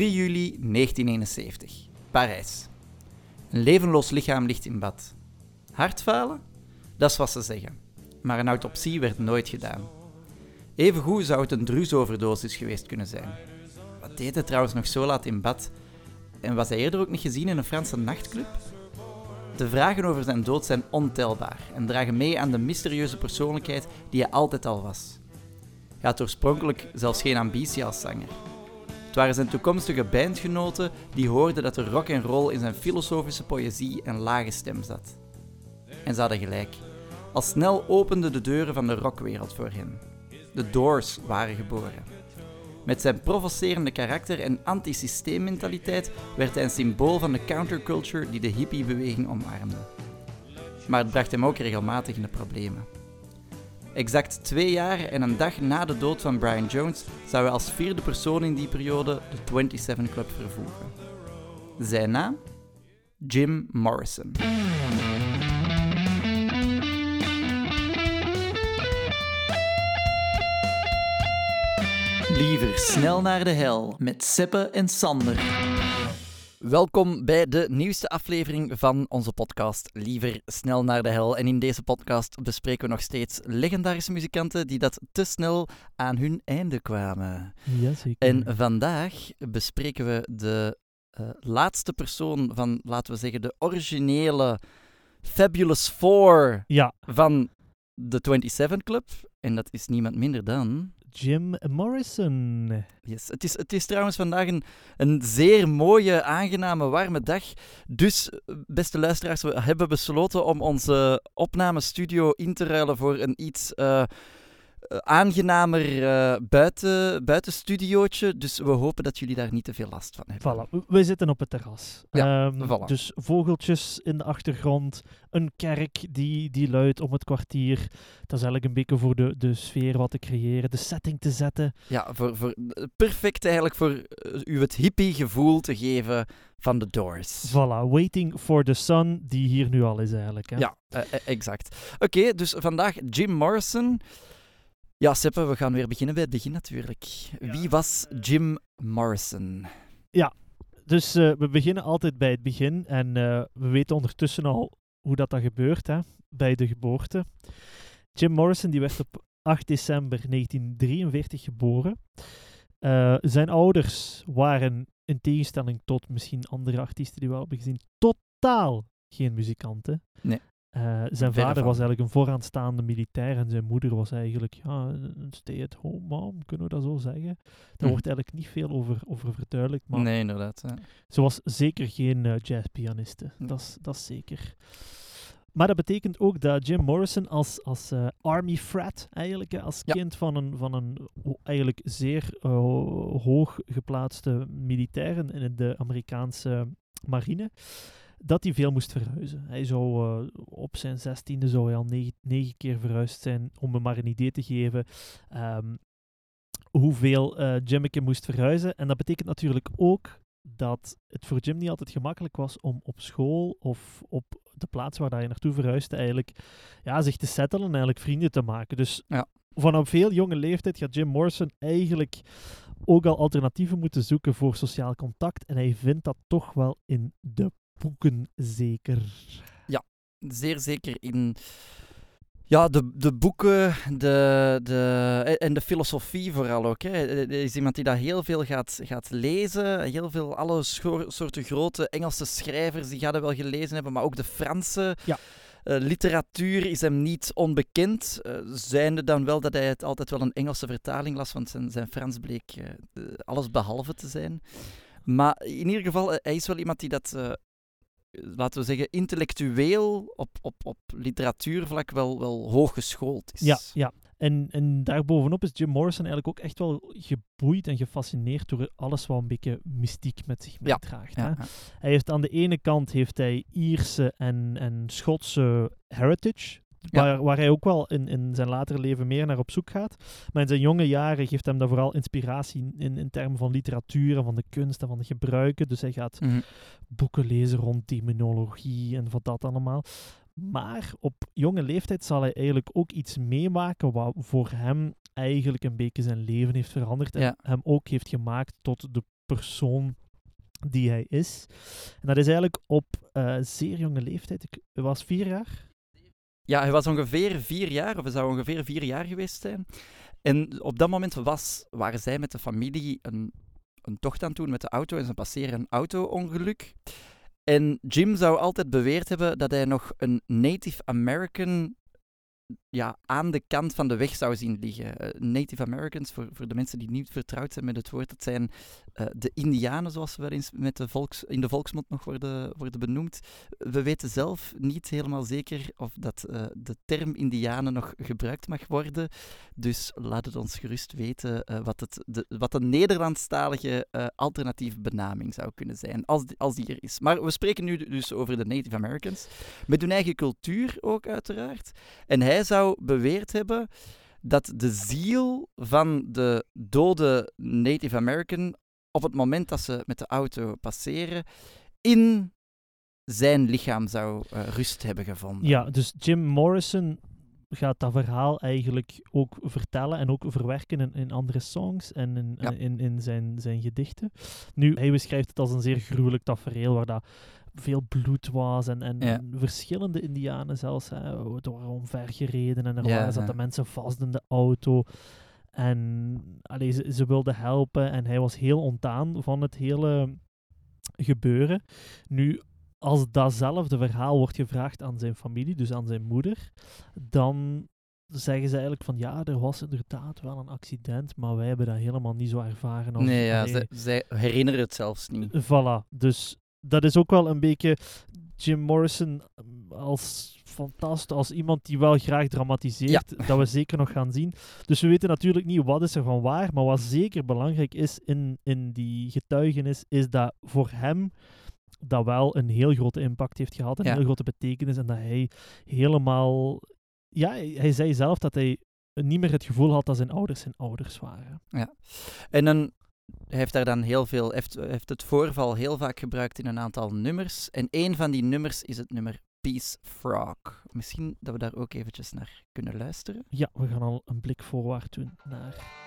1971. Parijs. Een levenloos lichaam ligt in bad. Hartfalen? Dat is wat ze zeggen. Maar een autopsie werd nooit gedaan. Evengoed zou het een drusoverdosis geweest kunnen zijn. Wat deed het trouwens nog zo laat in bad? En was hij eerder ook niet gezien in een Franse nachtclub? De vragen over zijn dood zijn ontelbaar en dragen mee aan de mysterieuze persoonlijkheid die hij altijd al was. Hij had oorspronkelijk zelfs geen ambitie als zanger. Waren zijn toekomstige bandgenoten die hoorden dat er rock en roll in zijn filosofische poëzie en lage stem zat. En ze hadden gelijk. Al snel openden de deuren van de rockwereld voor hen. De Doors waren geboren. Met zijn provocerende karakter en antisysteemmentaliteit werd hij een symbool van de counterculture die de hippiebeweging omarmde. Maar het bracht hem ook regelmatig in de problemen. Exact twee jaar en een dag na de dood van Brian Jones zou hij als vierde persoon in die periode de 27 Club vervoegen. Zijn naam? Jim Morrison. Liever snel naar de hel met Seppe en Sander. Welkom bij de nieuwste aflevering van onze podcast Liever snel naar de hel. En in deze podcast bespreken we nog steeds legendarische muzikanten die dat te snel aan hun einde kwamen. Jazeker. En vandaag bespreken we de uh, laatste persoon van, laten we zeggen, de originele Fabulous Four ja. van de 27 Club. En dat is niemand minder dan... Jim Morrison. Yes. Het, is, het is trouwens vandaag een, een zeer mooie, aangename, warme dag. Dus, beste luisteraars, we hebben besloten om onze opnamestudio in te ruilen voor een iets uh, aangenamer uh, buiten, buitenstudiootje. Dus we hopen dat jullie daar niet te veel last van hebben. Voilà, we zitten op het terras. Ja, um, voilà. Dus vogeltjes in de achtergrond, een kerk die, die luidt om het kwartier. Dat is eigenlijk een beetje voor de, de sfeer wat te creëren, de setting te zetten. Ja, voor, voor, perfect eigenlijk voor u het hippie gevoel te geven van The Doors. Voilà, Waiting for the Sun, die hier nu al is eigenlijk. Hè? Ja, uh, exact. Oké, okay, dus vandaag Jim Morrison. Ja, Seppe, we gaan weer beginnen bij het begin natuurlijk. Wie was Jim Morrison? Ja, dus uh, we beginnen altijd bij het begin. En uh, we weten ondertussen al hoe dat, dat gebeurt, hè, bij de geboorte. Jim Morrison die werd op 8 december 1943 geboren. Uh, zijn ouders waren, in tegenstelling tot misschien andere artiesten die we hebben gezien, totaal geen muzikanten. Nee. Uh, zijn vader was eigenlijk een vooraanstaande militair en zijn moeder was eigenlijk ja, een stay-at-home mom, kunnen we dat zo zeggen. Daar hm. wordt eigenlijk niet veel over, over verduidelijkt. Maar nee, inderdaad. Ja. Ze was zeker geen uh, jazzpianiste, Hm. dat is zeker. Maar dat betekent ook dat Jim Morrison als, als uh, army frat, eigenlijk als ja. kind van een, van een eigenlijk zeer hoog geplaatste militair in de Amerikaanse marine, dat hij veel moest verhuizen. Hij zou uh, op zijn zestiende zou hij al negen, negen, keer verhuisd zijn, om me maar een idee te geven um, hoeveel uh, moest verhuizen. En dat betekent natuurlijk ook dat het voor Jim niet altijd gemakkelijk was om op school of op de plaats waar hij naartoe verhuisde eigenlijk ja, zich te settelen en eigenlijk vrienden te maken. Dus ja. vanaf veel jonge leeftijd gaat Jim Morrison eigenlijk ook al alternatieven moeten zoeken voor sociaal contact. En hij vindt dat toch wel in de boeken zeker. Ja, zeer zeker in ja, de, de boeken de, de, en de filosofie vooral ook. Hè. Er is iemand die dat heel veel gaat, gaat lezen. Heel veel, alle soorten grote Engelse schrijvers, die gaat hij wel gelezen hebben, maar ook de Franse. Ja. Uh, literatuur is hem niet onbekend, uh, zijnde dan wel dat hij het altijd wel een Engelse vertaling las, want zijn, zijn Frans bleek uh, alles behalve te zijn. Maar in ieder geval, hij is wel iemand die dat laten we zeggen, intellectueel op, op, op literatuurvlak wel, wel hoog geschoold is. Ja, ja. En, en daarbovenop is Jim Morrison eigenlijk ook echt wel geboeid en gefascineerd door alles wat een beetje mystiek met zich meedraagt. Ja, ja, ja. Hij heeft aan de ene kant heeft hij Ierse en, en Schotse heritage, Waar, waar, hij ook wel in, in zijn latere leven meer naar op zoek gaat. Maar in zijn jonge jaren geeft hem daar vooral inspiratie in, in termen van literatuur en van de kunst en van de gebruiken. Dus hij gaat mm -hmm. boeken lezen rond demonologie en wat dat allemaal. Maar op jonge leeftijd zal hij eigenlijk ook iets meemaken wat voor hem eigenlijk een beetje zijn leven heeft veranderd. En ja. hem ook heeft gemaakt tot de persoon die hij is. En dat is eigenlijk op uh, zeer jonge leeftijd. Ik was vier jaar. Ja, hij was ongeveer vier jaar, of hij zou ongeveer vier jaar geweest zijn. En op dat moment was, waren zij met de familie een, een tocht aan het doen met de auto en ze passeren een auto-ongeluk. En Jim zou altijd beweerd hebben dat hij nog een Native American ja, aan de kant van de weg zou zien liggen. Eh, Native Americans, voor, voor de mensen die niet vertrouwd zijn met het woord, dat zijn uh, de Indianen, zoals ze wel eens met de volks, in de volksmond nog worden, worden benoemd. We weten zelf niet helemaal zeker of dat uh, de term Indianen nog gebruikt mag worden. Dus laat het ons gerust weten wat, het, de, wat een Nederlandstalige alternatieve benaming zou kunnen zijn, als die, als die er is. Maar we spreken nu dus over de Native Americans, met hun eigen cultuur ook uiteraard. En hij zou beweerd hebben dat de ziel van de dode Native American op het moment dat ze met de auto passeren in zijn lichaam zou uh, rust hebben gevonden. Ja, dus Jim Morrison gaat dat verhaal eigenlijk ook vertellen en ook verwerken in, in andere songs en in, Ja. in, in zijn, zijn gedichten. Nu, hij beschrijft het als een zeer gruwelijk tafereel waar dat veel bloed was en, en Ja. verschillende indianen zelfs hè, door omvergereden en er Ja, waren zaten ja. mensen vast in de auto. En allee, ze, ze wilden helpen en hij was heel ontdaan van het hele gebeuren. Nu, als datzelfde verhaal wordt gevraagd aan zijn familie, dus aan zijn moeder, dan zeggen ze eigenlijk van ja, er was inderdaad wel een accident, maar wij hebben dat helemaal niet zo ervaren. Als, nee, ja, zij, zij herinneren het zelfs niet. Voilà, dus dat is ook wel een beetje Jim Morrison um, als fantast, als iemand die wel graag dramatiseert, dat we zeker nog gaan zien. Dus we weten natuurlijk niet wat is er van waar, maar wat zeker belangrijk is in, in die getuigenis, is dat voor hem dat wel een heel grote impact heeft gehad, een Ja. heel grote betekenis en dat hij helemaal... Ja, hij, zei zelf dat hij niet meer het gevoel had dat zijn ouders zijn ouders waren. En dan, heeft daar dan heel veel, heeft, heeft het voorval heel vaak gebruikt in een aantal nummers. En een van die nummers is het nummer Peace Frog. Misschien dat we daar ook eventjes naar kunnen luisteren. Ja, we gaan al een blik voorwaarts doen naar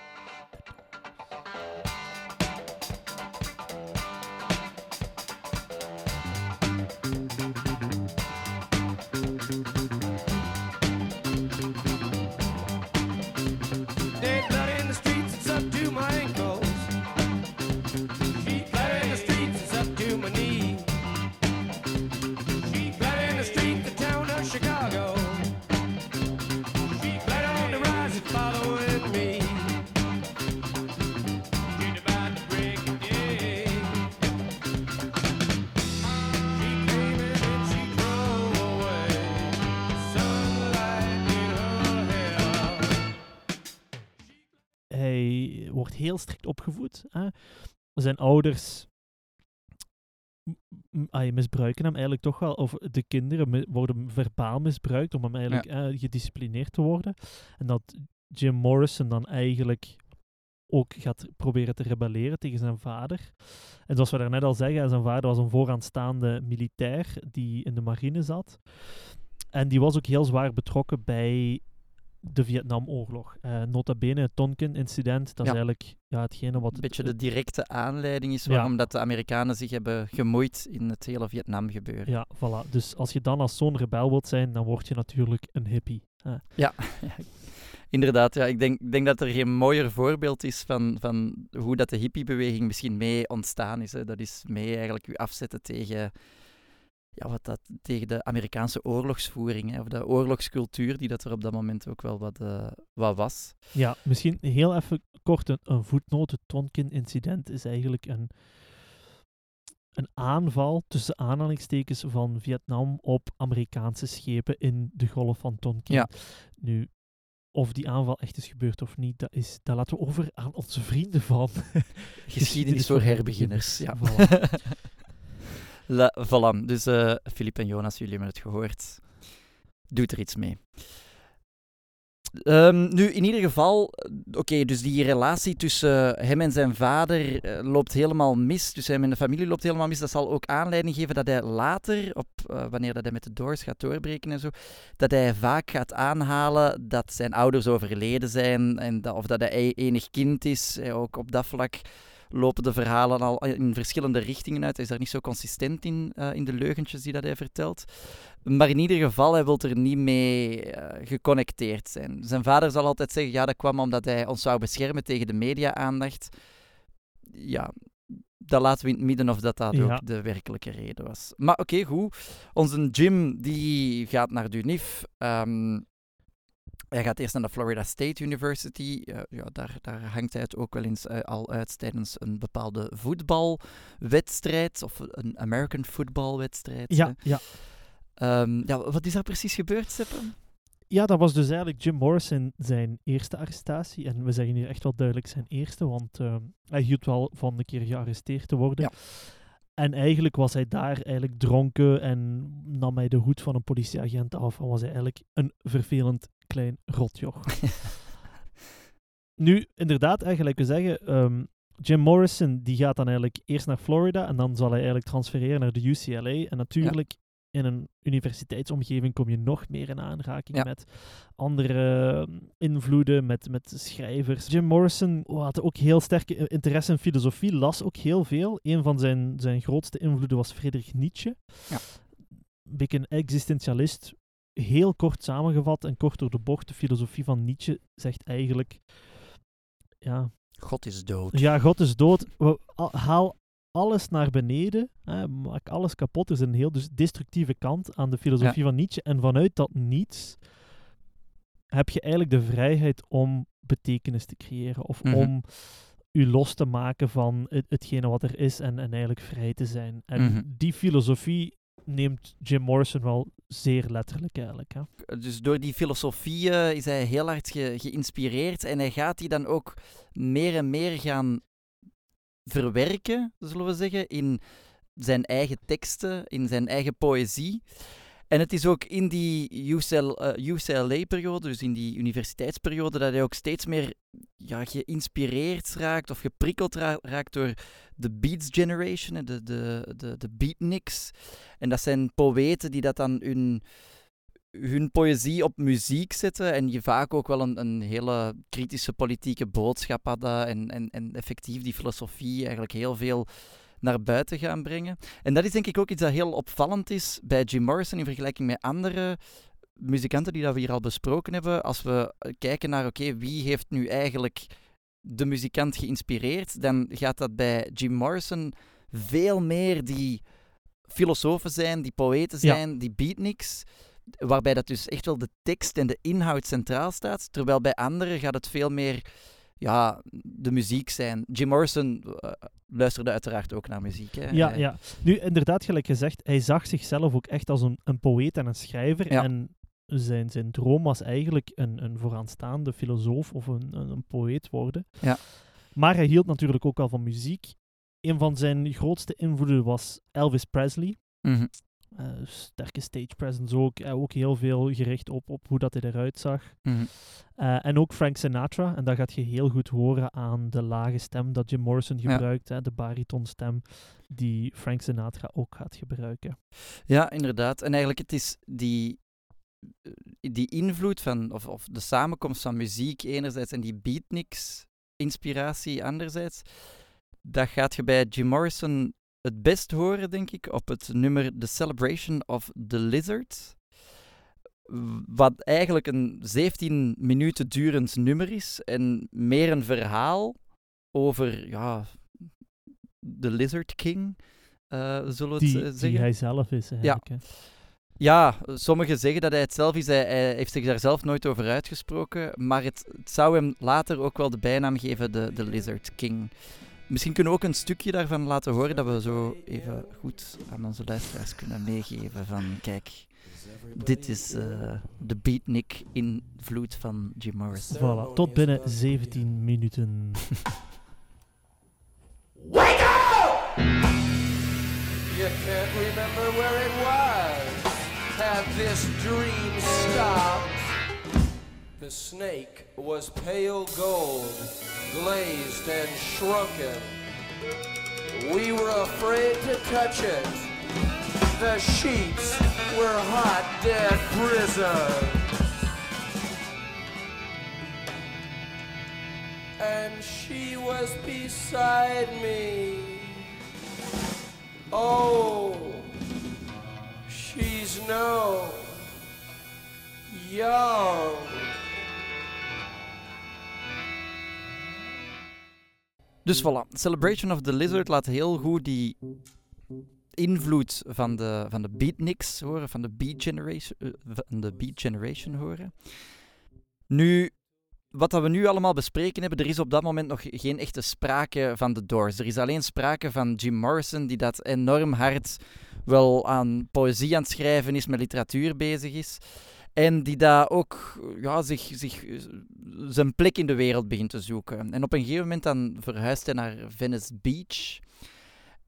wordt heel strikt opgevoed. Hè? Zijn ouders ah, misbruiken hem eigenlijk toch wel, of de kinderen worden verbaal misbruikt om hem eigenlijk eh, gedisciplineerd te worden. En dat Jim Morrison dan eigenlijk ook gaat proberen te rebelleren tegen zijn vader. En zoals we daarnet al zeggen, zijn vader was een vooraanstaande militair die in de marine zat. En die was ook heel zwaar betrokken bij de Vietnamoorlog. Eh nota bene het Tonkin-incident, dat Ja. is eigenlijk ja, hetgene wat... Een beetje de directe aanleiding is Ja. waarom dat de Amerikanen zich hebben gemoeid in het hele Vietnam gebeuren. Ja, voilà. Dus als je dan als zo'n rebel wilt zijn, dan word je natuurlijk een hippie. hè. Inderdaad, ja. Ik denk, ik denk dat er geen mooier voorbeeld is van, van hoe dat de hippiebeweging misschien mee ontstaan is. Hè. Dat is mee eigenlijk u afzetten tegen, ja, wat dat, tegen de Amerikaanse oorlogsvoering, hè, of de oorlogscultuur die dat er op dat moment ook wel wat, eh, wat was. Ja, misschien heel even kort een, een voetnoot. Het Tonkin-incident is eigenlijk een, een aanval tussen aanhalingstekens van Vietnam op Amerikaanse schepen in de golf van Tonkin. Ja. Nu, of die aanval echt is gebeurd of niet, dat, is, dat laten we over aan onze vrienden van Geschiedenis voor herbeginners. Ja. Voilà. La, voilà. Dus eh Filip en Jonas, jullie hebben het gehoord. Doet er iets mee. Ehm, nu, in ieder geval, eh, oké, dus die relatie tussen hem en zijn vader eh, loopt helemaal mis. Dus hem en de familie loopt helemaal mis. Dat zal ook aanleiding geven dat hij later, op, eh, wanneer dat hij met de Doors gaat doorbreken en zo, dat hij vaak gaat aanhalen dat zijn ouders overleden zijn en dat, of dat hij enig kind is, eh, ook op dat vlak lopen de verhalen al in verschillende richtingen uit. Hij is daar niet zo consistent in, eh, in de leugentjes die dat hij vertelt. Maar in ieder geval, hij wil er niet mee eh, geconnecteerd zijn. Zijn vader zal altijd zeggen, ja, dat kwam omdat hij ons zou beschermen tegen de media-aandacht. Ja, dat laten we in het midden of dat dat Ja. ook de werkelijke reden was. Maar oké, goed. Onze Jim, die gaat naar de UNIF. Ehm, hij gaat eerst naar de Florida State University. Eh, ja, daar, daar hangt hij het ook wel eens eh, al uit tijdens een bepaalde voetbalwedstrijd. Of een American footballwedstrijd. Ja, hè. ja. Ehm, ja, wat is daar precies gebeurd, Seppe? ja, dat was dus eigenlijk Jim Morrison zijn eerste arrestatie. En we zeggen hier echt wel duidelijk zijn eerste, want eh, hij hield wel van een keer gearresteerd te worden. Ja. En eigenlijk was hij daar eigenlijk dronken en nam hij de hoed van een politieagent af en was hij eigenlijk een vervelend klein rotjoch. nu, inderdaad, eigenlijk we zeggen, ehm, Jim Morrison die gaat dan eigenlijk eerst naar Florida en dan zal hij eigenlijk transfereren naar de UCLA. En natuurlijk, in een universiteitsomgeving kom je nog meer in aanraking Ja. met andere ehm, invloeden, met, met schrijvers. Jim Morrison had ook heel sterke interesse in filosofie, las ook heel veel. Een van zijn, zijn grootste invloeden was Friedrich Nietzsche. Ja. Een beetje een existentialist. Heel kort samengevat en kort door de bocht, de filosofie van Nietzsche zegt eigenlijk... Ja, God is dood. ja, God is dood. Haal alles naar beneden. Hè, maak alles kapot. Er is een heel dus destructieve kant aan de filosofie van Nietzsche. En vanuit dat niets heb je eigenlijk de vrijheid om betekenis te creëren. Of Mhm. om u los te maken van het, hetgene wat er is en, en eigenlijk vrij te zijn. En Mhm. die filosofie neemt Jim Morrison wel zeer letterlijk eigenlijk. Hè. Dus door die filosofie eh, is hij heel hard ge- geïnspireerd en hij gaat die dan ook meer en meer gaan verwerken, zullen we zeggen, in zijn eigen teksten, in zijn eigen poëzie. En het is ook in die UCL, eh, UCLA-periode, dus in die universiteitsperiode, dat hij ook steeds meer ja, geïnspireerd raakt of geprikkeld ra- raakt door de Beats Generation, de, de, de, de beatniks. En dat zijn poëten die dat dan hun, hun poëzie op muziek zetten en je vaak ook wel een, een hele kritische politieke boodschap hadden en, en, en effectief die filosofie eigenlijk heel veel naar buiten gaan brengen. En dat is denk ik ook iets dat heel opvallend is bij Jim Morrison in vergelijking met andere muzikanten die dat we hier al besproken hebben. Als we kijken naar, oké, wie heeft nu eigenlijk de muzikant geïnspireerd, dan gaat dat bij Jim Morrison veel meer die filosofen zijn, die poëten Ja. zijn, die beatniks. Waarbij dat dus echt wel de tekst en de inhoud centraal staat. Terwijl bij anderen gaat het veel meer ja, de muziek zijn. Jim Morrison eh, luisterde uiteraard ook naar muziek. Hè. Ja, Hij- ja. Nu, inderdaad, gelijk gezegd, hij zag zichzelf ook echt als een, een poëet en een schrijver. Ja. En zijn, zijn droom was eigenlijk een, een vooraanstaande filosoof of een, een, een poëet worden. Ja. Maar hij hield natuurlijk ook al van muziek. Een van zijn grootste invloeden was Elvis Presley. Mhm. Sterke stage presence ook. Eh, ook heel veel gericht op, op hoe dat hij eruit zag. Mhm. Eh, en ook Frank Sinatra. En dat gaat je heel goed horen aan de lage stem dat Jim Morrison Ja. gebruikt. Hè, de baritonstem die Frank Sinatra ook gaat gebruiken. Ja, inderdaad. En eigenlijk het is die, eh, die invloed van, of, of de samenkomst van muziek enerzijds en die beatniks-inspiratie anderzijds, dat gaat je bij Jim Morrison het best horen, denk ik, op het nummer The Celebration of the Lizard. Wat eigenlijk een 17 minuten durend nummer is en meer een verhaal over ja, de Lizard King, eh, zullen we het Die, eh, die zeggen. hij zelf is eigenlijk. hè. Ja, sommigen zeggen dat hij het zelf is. Hij, hij heeft zich daar zelf nooit over uitgesproken. Maar het, het zou hem later ook wel de bijnaam geven, de, de Lizard King. Misschien kunnen we ook een stukje daarvan laten horen, dat we zo even goed aan onze luisteraars kunnen meegeven van, kijk, dit is eh, de beatnik-invloed van Jim Morrison. Voilà, tot binnen 17 minuten. You can't remember where it was. Have this dream stopped? The snake was pale gold, glazed and shrunken. We were afraid to touch it. The sheets were hot, dead prison. and she was beside me. Oh, she's no young. Dus voilà, Celebration of the Lizard laat heel goed die invloed van de, van de beatniks horen, van de beat generation, eh, van de beat generation horen. Nu, wat dat we nu allemaal bespreken hebben, er is op dat moment nog geen echte sprake van de Doors. Er is alleen sprake van Jim Morrison, die dat enorm hard wel aan poëzie aan het schrijven is, met literatuur bezig is. En die daar ook ja, zich, zich, zijn plek in de wereld begint te zoeken. En op een gegeven moment dan verhuist hij naar Venice Beach.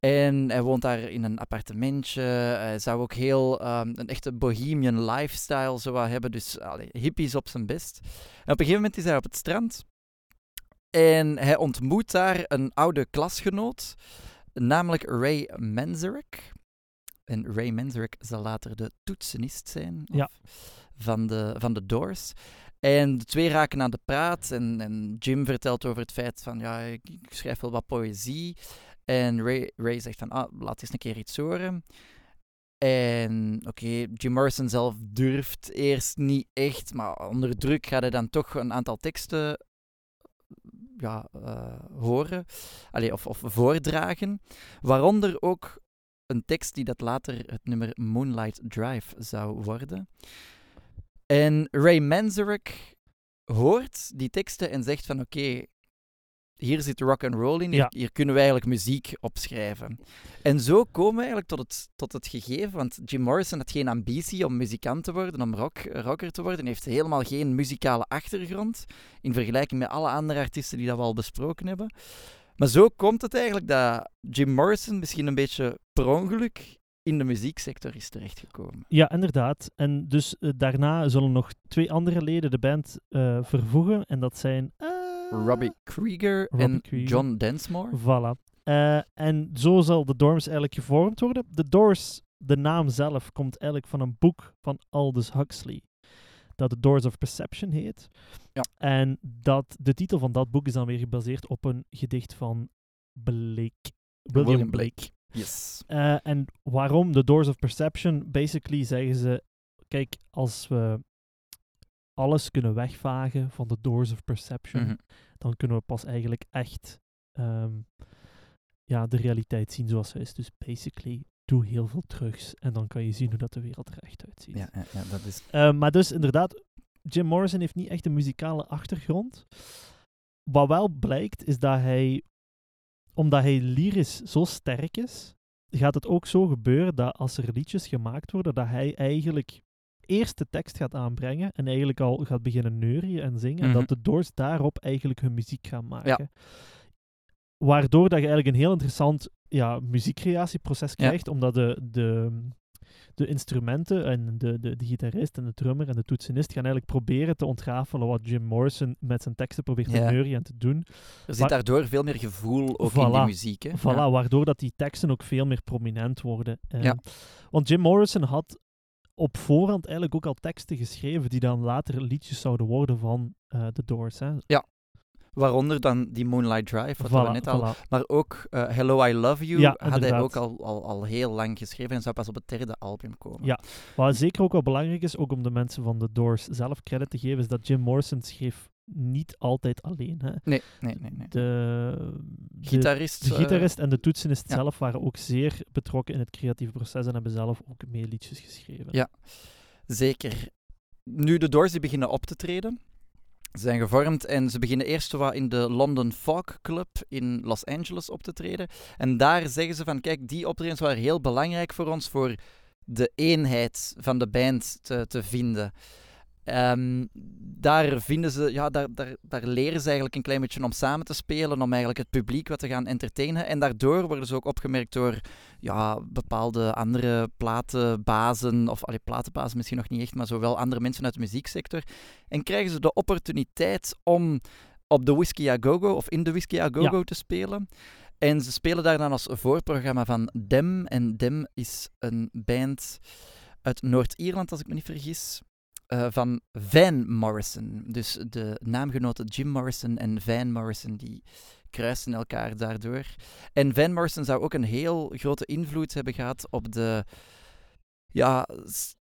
En hij woont daar in een appartementje. Hij zou ook heel ehm, een echte bohemian lifestyle zo wat hebben. Dus allee, hippies op zijn best. En op een gegeven moment is hij op het strand. En hij ontmoet daar een oude klasgenoot. Namelijk Ray Manzarek. En Ray Manzarek zal later de toetsenist zijn. Ja. Van de, van de Doors. En de twee raken aan de praat. En, en Jim vertelt over het feit van... Ja, ik, ik schrijf wel wat poëzie. En Ray, Ray zegt van, ah, laat eens een keer iets horen. En oké, Jim Morrison zelf durft eerst niet echt, maar onder druk gaat hij dan toch een aantal teksten ja, eh, horen, Allee, of, of voordragen. Waaronder ook een tekst die dat later het nummer Moonlight Drive zou worden. En Ray Manzarek hoort die teksten en zegt van oké, hier zit rock and roll in, hier, Ja. hier kunnen we eigenlijk muziek opschrijven. En zo komen we eigenlijk tot het, tot het gegeven, want Jim Morrison had geen ambitie om muzikant te worden, om rock, rocker te worden, heeft helemaal geen muzikale achtergrond, in vergelijking met alle andere artiesten die dat we al besproken hebben. Maar zo komt het eigenlijk dat Jim Morrison misschien een beetje per ongeluk in de muzieksector is terechtgekomen. Ja, inderdaad. En dus eh, daarna zullen nog twee andere leden de band eh, vervoegen. En dat zijn... eh, Robbie Krieger Robbie en Krieger. John Densmore. Voilà. En zo zal de Doors eigenlijk gevormd worden. De Doors, de naam zelf, komt eigenlijk van een boek van Aldous Huxley. Dat The Doors of Perception heet. Ja. En dat, de titel van dat boek is dan weer gebaseerd op een gedicht van Blake. William, William Blake. Yes. Eh, en waarom The Doors of Perception? Basically zeggen ze, kijk, als we alles kunnen wegvagen van de Doors of Perception, Mhm. dan kunnen we pas eigenlijk echt ehm, ja, de realiteit zien zoals ze is. Dus basically, doe heel veel terugs en dan kan je zien hoe dat de wereld er echt uitziet. Ja, ja, ja, dat is... Eh, maar dus inderdaad, Jim Morrison heeft niet echt een muzikale achtergrond. Wat wel blijkt, is dat hij, omdat hij lyrisch zo sterk is, gaat het ook zo gebeuren dat als er liedjes gemaakt worden, dat hij eigenlijk eerst de tekst gaat aanbrengen en eigenlijk al gaat beginnen neurien en zingen. En Mhm. dat de Doors daarop eigenlijk hun muziek gaan maken. Waardoor dat je eigenlijk een heel interessant ja, muziekcreatieproces Ja. krijgt, omdat de, de, de instrumenten en de, de, de gitarist en de drummer en de toetsenist gaan eigenlijk proberen te ontrafelen wat Jim Morrison met zijn teksten probeert te Ja. neurien en te doen. Er zit daardoor veel meer gevoel ook in die Voilà. muziek. Hè? Voilà, Ja. waardoor dat die teksten ook veel meer prominent worden. Eh, Ja. Want Jim Morrison had op voorhand eigenlijk ook al teksten geschreven die dan later liedjes zouden worden van eh The Doors. Hè. Waaronder dan die Moonlight Drive, wat we net al... voilà. Maar ook eh, Hello, I Love You Ja, had hij ook al, al, al heel lang geschreven en zou pas op het derde album komen. Ja. Wat zeker ook wel belangrijk is, ook om de mensen van The Doors zelf credit te geven, is dat Jim Morrison schreef niet altijd alleen. Hè. Nee, nee, nee. nee. De, de, Gitarist. de eh, gitarist en de toetsenist ja. zelf waren ook zeer betrokken in het creatieve proces en hebben zelf ook mee liedjes geschreven. Ja. Zeker. Nu de Doors die beginnen op te treden. Zijn gevormd en ze beginnen eerst wat in de London Fog Club in Los Angeles op te treden. En daar zeggen ze van, kijk, die optredens waren heel belangrijk voor ons, voor de eenheid van de band te, te vinden. Ehm, daar vinden ze, ja, daar, daar, daar leren ze eigenlijk een klein beetje om samen te spelen, om eigenlijk het publiek wat te gaan entertainen. En daardoor worden ze ook opgemerkt door ja, bepaalde andere platenbazen, of allee, platenbazen misschien nog niet echt, maar zowel andere mensen uit de muzieksector. En krijgen ze de opportuniteit om op de Whiskey A Go Go of in de Whiskey A Go Go te spelen. En ze spelen daar dan als voorprogramma van Dem. En Dem is een band uit Noord-Ierland, als ik me niet vergis. Eh, van Van Morrison. Dus de naamgenoten Jim Morrison en Van Morrison, die kruisen elkaar daardoor. En Van Morrison zou ook een heel grote invloed hebben gehad op de, ja,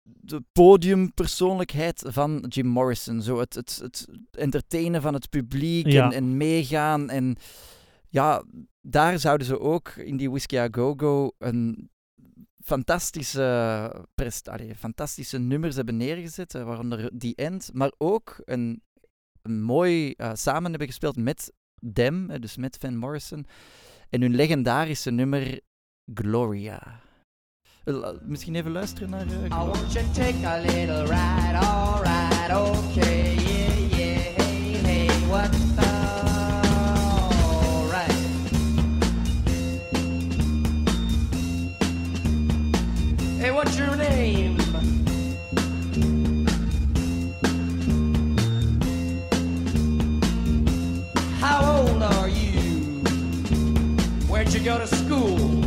de podiumpersoonlijkheid van Jim Morrison. Zo het, het, het entertainen van het publiek Ja. en, en meegaan. En ja, daar zouden ze ook in die Whiskey A Go Go een fantastische, prest, allee, fantastische nummers hebben neergezet, eh, waaronder The End, maar ook een, een mooi eh, samen hebben gespeeld met Dem, eh, dus met Van Morrison, en hun legendarische nummer Gloria. Misschien even luisteren naar eh, I Gloria. want you to take a little ride, alright, okay, yeah, yeah, hey, hey, what's alright? You go to school?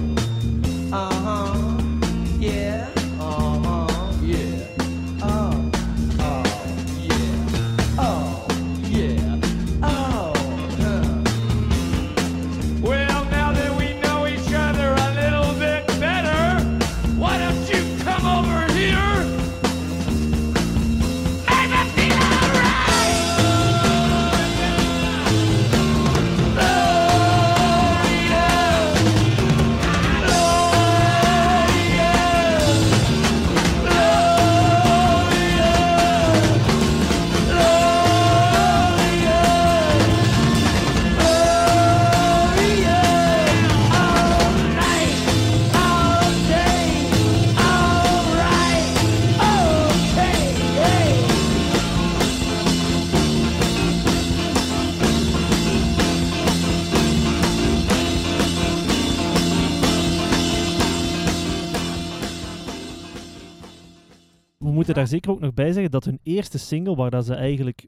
Moeten daar zeker ook nog bij zeggen dat hun eerste single, waar dat ze eigenlijk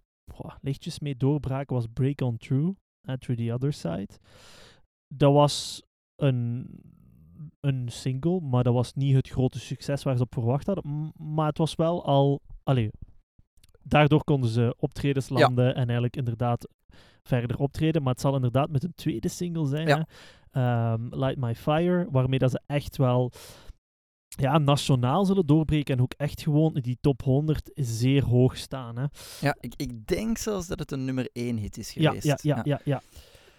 lichtjes mee doorbraken, was Break On Through, uh, Through the Other Side. Dat was een, een single, maar dat was niet het grote succes waar ze op verwacht hadden. Maar het was wel al... Allee, daardoor konden ze optredens Ja. landen en eigenlijk inderdaad verder optreden. Maar het zal inderdaad met een tweede single zijn, Ja. hè. Ehm, Light My Fire, waarmee dat ze echt wel ja, nationaal zullen doorbreken en ook echt gewoon in die top 100 zeer hoog staan. Hè. Ja, ik, ik denk zelfs dat het een nummer 1 hit is Ja, geweest. ja, ja, ja, ja.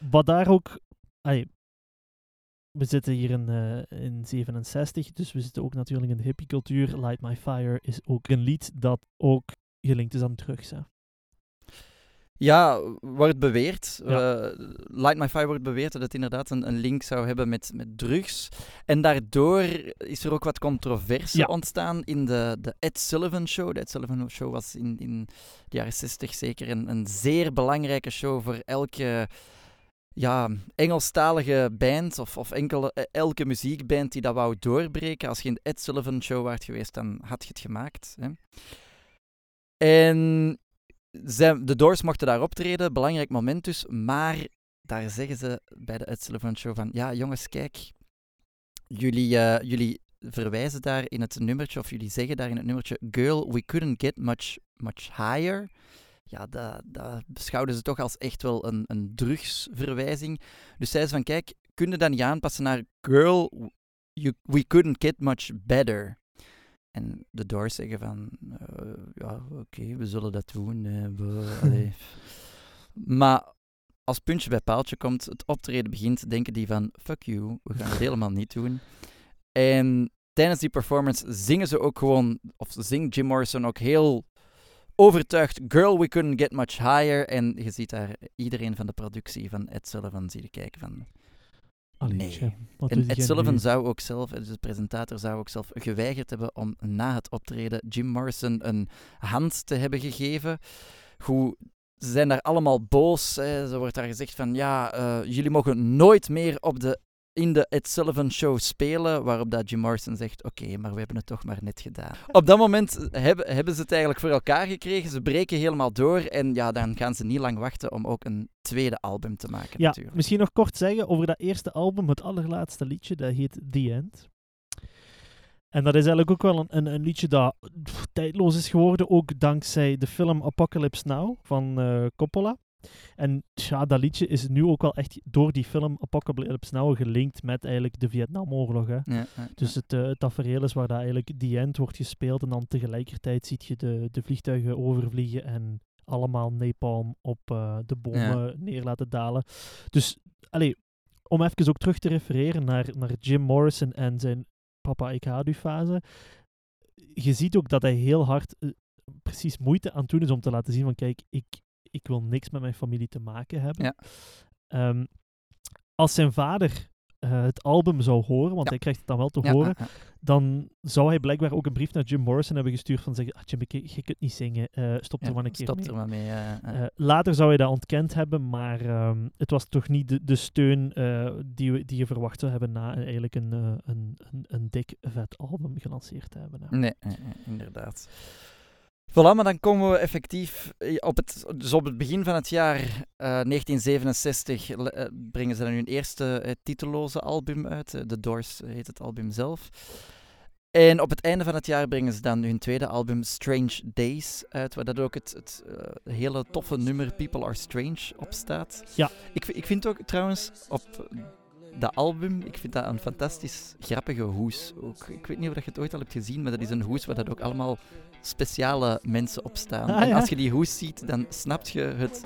Wat daar ook... allee, we zitten hier in, eh, in 67, dus we zitten ook natuurlijk in de hippiecultuur. Light My Fire is ook een lied dat ook gelinkt is aan drugs. Hè. Ja, wordt beweerd. Ja. eh, Light My Fire wordt beweerd dat het inderdaad een, een link zou hebben met, met drugs. En daardoor is er ook wat controverse Ja. ontstaan in de, de Ed Sullivan Show. De Ed Sullivan Show was in, in de jaren 60 zeker een, een zeer belangrijke show voor elke ja, Engelstalige band of, of enkele, eh, elke muziekband die dat wou doorbreken. Als je in de Ed Sullivan Show waart geweest, dan had je het gemaakt. Hè. En zij, de Doors mochten daar optreden, belangrijk moment dus, maar daar zeggen ze bij de Ed Sullivan Show van, ja jongens, kijk, jullie, eh, jullie verwijzen daar in het nummertje, of jullie zeggen daar in het nummertje, girl, we couldn't get much, much higher. Ja, dat, dat beschouwden ze toch als echt wel een, een drugsverwijzing. Dus zeiden ze van, kijk, kun je dat niet aanpassen naar girl, you, we couldn't get much better. En de Doors zeggen van, eh, ja, oké, we zullen dat doen. we- maar als puntje bij paaltje komt, het optreden begint, denken die van, fuck you, we gaan het helemaal niet doen. En tijdens die performance zingen ze ook gewoon, of zingt Jim Morrison ook heel overtuigd, girl, we couldn't get much higher. En je ziet daar iedereen van de productie van Ed Sullivan zie je kijken van, Allee, Nee. tja, en Ed jij Sullivan nu? zou ook zelf, dus de presentator zou ook zelf geweigerd hebben om na het optreden Jim Morrison een hand te hebben gegeven. Goed, ze zijn daar allemaal boos. Hè. Zo wordt daar gezegd van, ja, eh, jullie mogen nooit meer op de, in de Ed Sullivan Show spelen. Waarop dat Jim Morrison zegt, oké, maar we hebben het toch maar net gedaan. Op dat moment hebben, hebben ze het eigenlijk voor elkaar gekregen. Ze breken helemaal door. En ja, dan gaan ze niet lang wachten om ook een tweede album te maken Ja, natuurlijk. misschien nog kort zeggen over dat eerste album, het allerlaatste liedje, dat heet The End. En dat is eigenlijk ook wel een, een, een liedje dat pff, tijdloos is geworden, ook dankzij de film Apocalypse Now van eh, Coppola. En ja, dat liedje is nu ook wel echt door die film Apocalypse Now gelinkt met eigenlijk de Vietnamoorlog. Hè. Ja, Dus het, eh, het tafereel is waar dat eigenlijk die end wordt gespeeld en dan tegelijkertijd ziet je de, de vliegtuigen overvliegen en allemaal napalm op eh, de bomen neer laten dalen. Dus, allee, om even ook terug te refereren naar, naar Jim Morrison en zijn Papa Ik Haat U fase. Je ziet ook dat hij heel hard eh, precies moeite aan het doen is om te laten zien van kijk, ik, ik wil niks met mijn familie te maken hebben. Ja. Ehm, als zijn vader eh, het album zou horen, want Ja. hij krijgt het dan wel te Ja, horen, ja, dan zou hij blijkbaar ook een brief naar Jim Morrison hebben gestuurd van zeggen, ah, Jim, ik, je kunt niet zingen, eh, stop er maar een keer Stop mee. er maar. Eh, later zou hij dat ontkend hebben, maar ehm, het was toch niet de, de steun die, we, die je verwacht zou hebben na eigenlijk een, een, een, een dik vet album gelanceerd te hebben. nee, inderdaad. Voilà, maar dan komen we effectief eh, op het, dus op het begin van het jaar eh, 1967 le- eh, brengen ze dan hun eerste eh, titelloze album uit. Eh, The Doors heet het album zelf. En op het einde van het jaar brengen ze dan hun tweede album Strange Days uit, waar dat ook het, het eh, hele toffe nummer People Are Strange op staat. Ja. Ik, ik vind ook trouwens op dat album, ik vind dat een fantastisch grappige hoes. Ook, ik weet niet of je het ooit al hebt gezien, maar dat is een hoes waar dat ook allemaal speciale mensen op staan. Ah, en ja. als je die hoes ziet, dan snap je het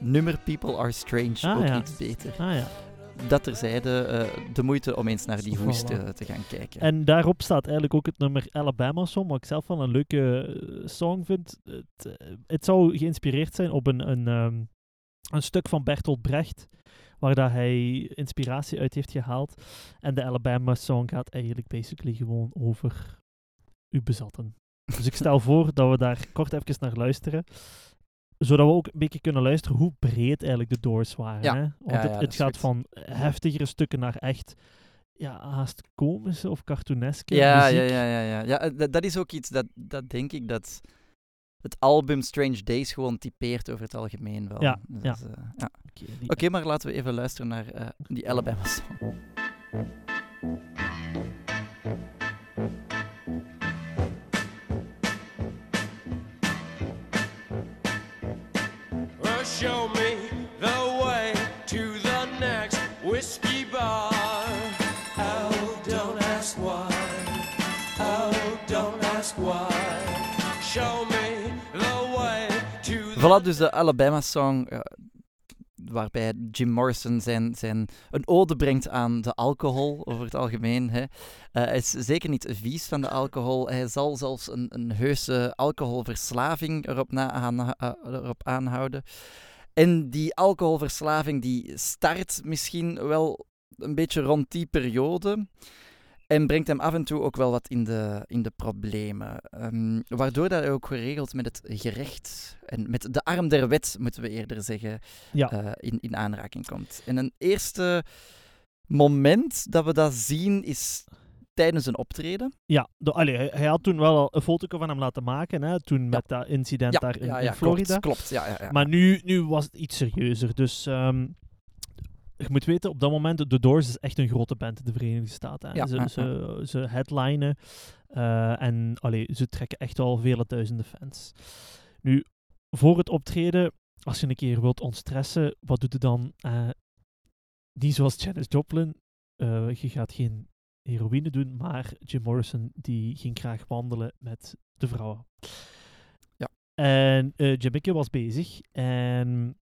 nummer People Are Strange Ah, ook ja. iets beter. Ah ja. Dat terzijde, eh de moeite om eens naar die hoes te, te gaan kijken. En daarop staat eigenlijk ook het nummer Alabama Song, wat ik zelf wel een leuke eh, song vind. Het, eh, het zou geïnspireerd zijn op een, een, ehm, een stuk van Bertolt Brecht, waar dat hij inspiratie uit heeft gehaald. En de Alabama Song gaat eigenlijk basically gewoon over u bezatten. Dus ik stel voor dat we daar kort even naar luisteren. Zodat we ook een beetje kunnen luisteren hoe breed eigenlijk de Doors waren. Ja. Hè? Want Ja, ja, het, gaat goed. van heftigere stukken naar echt ja, haast komische of cartooneske Ja, ja, muziek. ja, ja, ja. ja eh, dat, dat is ook iets dat, dat denk ik dat het album Strange Days gewoon typeert over het algemeen wel. Ja, Dus, ja. eh, ja. Oké, maar laten we even luisteren naar eh, die Alabama song. Well, show me Voilà, dus de Alabama song, eh, waarbij Jim Morrison zijn, zijn, een ode brengt aan de alcohol over het algemeen. Hè. Eh, hij is zeker niet vies van de alcohol. Hij zal zelfs een, een heuse alcoholverslaving erop, na, eh, erop aanhouden. En die alcoholverslaving die start misschien wel een beetje rond die periode. En brengt hem af en toe ook wel wat in de, in de problemen. Ehm, waardoor dat hij ook geregeld met het gerecht en met de arm der wet, moeten we eerder zeggen, ja. eh, in, in aanraking komt. En een eerste moment dat we dat zien is tijdens een optreden. ja de, allee, hij, hij had toen wel al een foto van hem laten maken, hè, toen met dat incident Ja, daar in, in ja, Florida. Klopt, klopt ja, ja, ja. Maar nu, nu was het iets serieuzer. Dus ehm, je moet weten, op dat moment, The Doors is echt een grote band in de Verenigde Staten. Ja, ze, ze, ze headlinen eh, en allee, ze trekken echt wel vele duizenden fans. Nu, voor het optreden, als je een keer wilt ontstressen, wat doe je dan? Eh, niet zoals Janis Joplin, eh, je gaat geen heroïne doen, maar Jim Morrison die ging graag wandelen met de vrouwen. Ja. En Jamikke was bezig en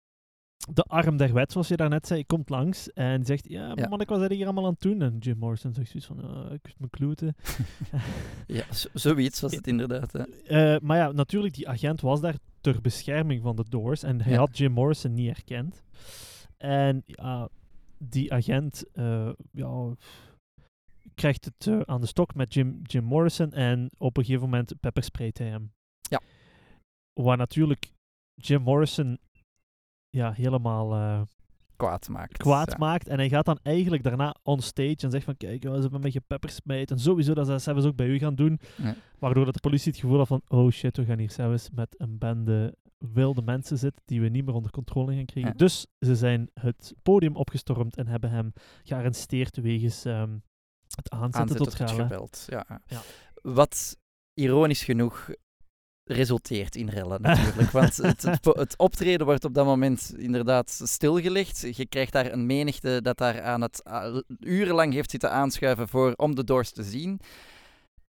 de arm der wet, zoals je daarnet zei, komt langs en zegt, ja, Ja. man, ik was hier allemaal aan het doen. En Jim Morrison zegt zoiets van, "Eh, ik wist mijn kloeten. ja zo- zoiets was het inderdaad. Hè. Eh, maar ja, natuurlijk, die agent was daar ter bescherming van de Doors en hij Ja. had Jim Morrison niet herkend. En die agent eh, ja, krijgt het eh, aan de stok met Jim, Jim Morrison en op een gegeven moment peppersprayt hij hem. Ja. Waar natuurlijk Jim Morrison ja, helemaal eh, Kwaad maakt. kwaad ja. maakt. En hij gaat dan eigenlijk daarna on stage en zegt van kijk, we hebben met je peppersprayt. En sowieso dat ze zelfs ook bij u gaan doen. Ja. Waardoor dat de politie het gevoel had van oh shit, we gaan hier zelfs met een bende wilde mensen zitten die we niet meer onder controle gaan krijgen. Ja. Dus ze zijn het podium opgestormd en hebben hem gearresteerd wegens ehm, Het aanzetten aanzetten tot tot geweld. Ja. Wat ironisch genoeg resulteert in rellen natuurlijk. Want het, het, optreden wordt op dat moment inderdaad stilgelegd. Je krijgt daar een menigte dat daar aan het urenlang heeft zitten aanschuiven voor, om de Doors te zien.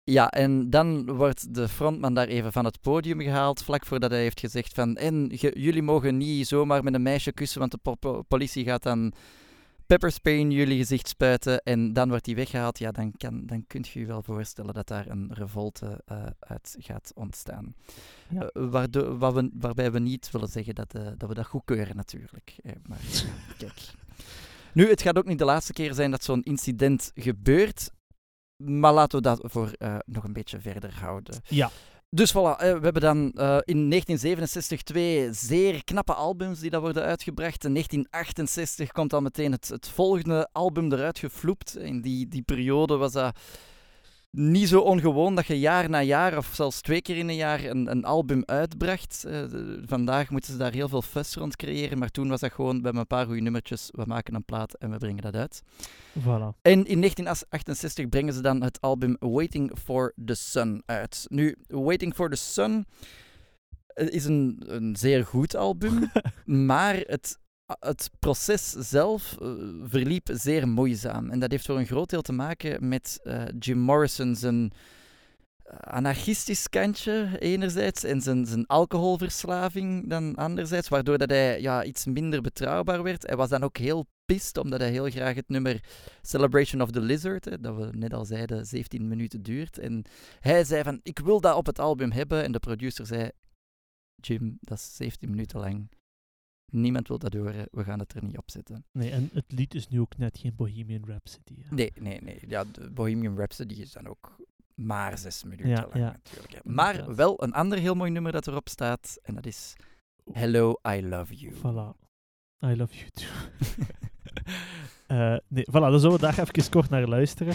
Ja, en dan wordt de frontman daar even van het podium gehaald, vlak voordat hij heeft gezegd van en jullie mogen niet zomaar met een meisje kussen, want de po- po- politie gaat dan pepperspray in jullie gezicht spuiten en dan wordt hij weggehaald. Ja, dan, kan, dan kunt je je wel voorstellen dat daar een revolte eh, uit gaat ontstaan. Ja. Eh, waardoor, we, waarbij we niet willen zeggen dat, eh, dat we dat goedkeuren natuurlijk. Eh, maar kijk. Nu, het gaat ook niet de laatste keer zijn dat zo'n incident gebeurt. Maar laten we dat voor nog een beetje verder houden. Ja. Dus voilà, eh, we hebben dan eh, in 1967 twee zeer knappe albums die dat worden uitgebracht. In 1968 komt dan meteen het, het volgende album eruit gefloept. In die, die periode was dat niet zo ongewoon dat je jaar na jaar, of zelfs twee keer in een jaar, een, een album uitbracht. Eh, vandaag moeten ze daar heel veel fuss rond creëren, maar toen was dat gewoon, we een paar goede nummertjes, we maken een plaat en we brengen dat uit. Voilà. En in 1968 brengen ze dan het album Waiting for the Sun uit. Nu, Waiting for the Sun eh, is een, een zeer goed album, maar het, het proces zelf eh, verliep zeer moeizaam. En dat heeft voor een groot deel te maken met eh, Jim Morrison zijn eh, anarchistisch kantje enerzijds en zijn, zijn alcoholverslaving dan anderzijds, waardoor dat hij ja, iets minder betrouwbaar werd. Hij was dan ook heel pist, omdat hij heel graag het nummer Celebration of the Lizard, hè, dat we net al zeiden, 17 minuten duurt. En hij zei van, ik wil dat op het album hebben. En de producer zei, Jim, dat is 17 minuten lang. Niemand wil dat horen, we gaan het er niet op zetten. Nee, en het lied is nu ook net geen Bohemian Rhapsody. hè. Nee, nee, nee. Ja, de Bohemian Rhapsody is dan ook maar zes minuten Ja, lang natuurlijk. hè. Maar wel een ander heel mooi nummer dat erop staat. En dat is Hello, I Love You. Voilà. I love you too. Eh, nee, voilà, dan zullen we daar even kort naar luisteren.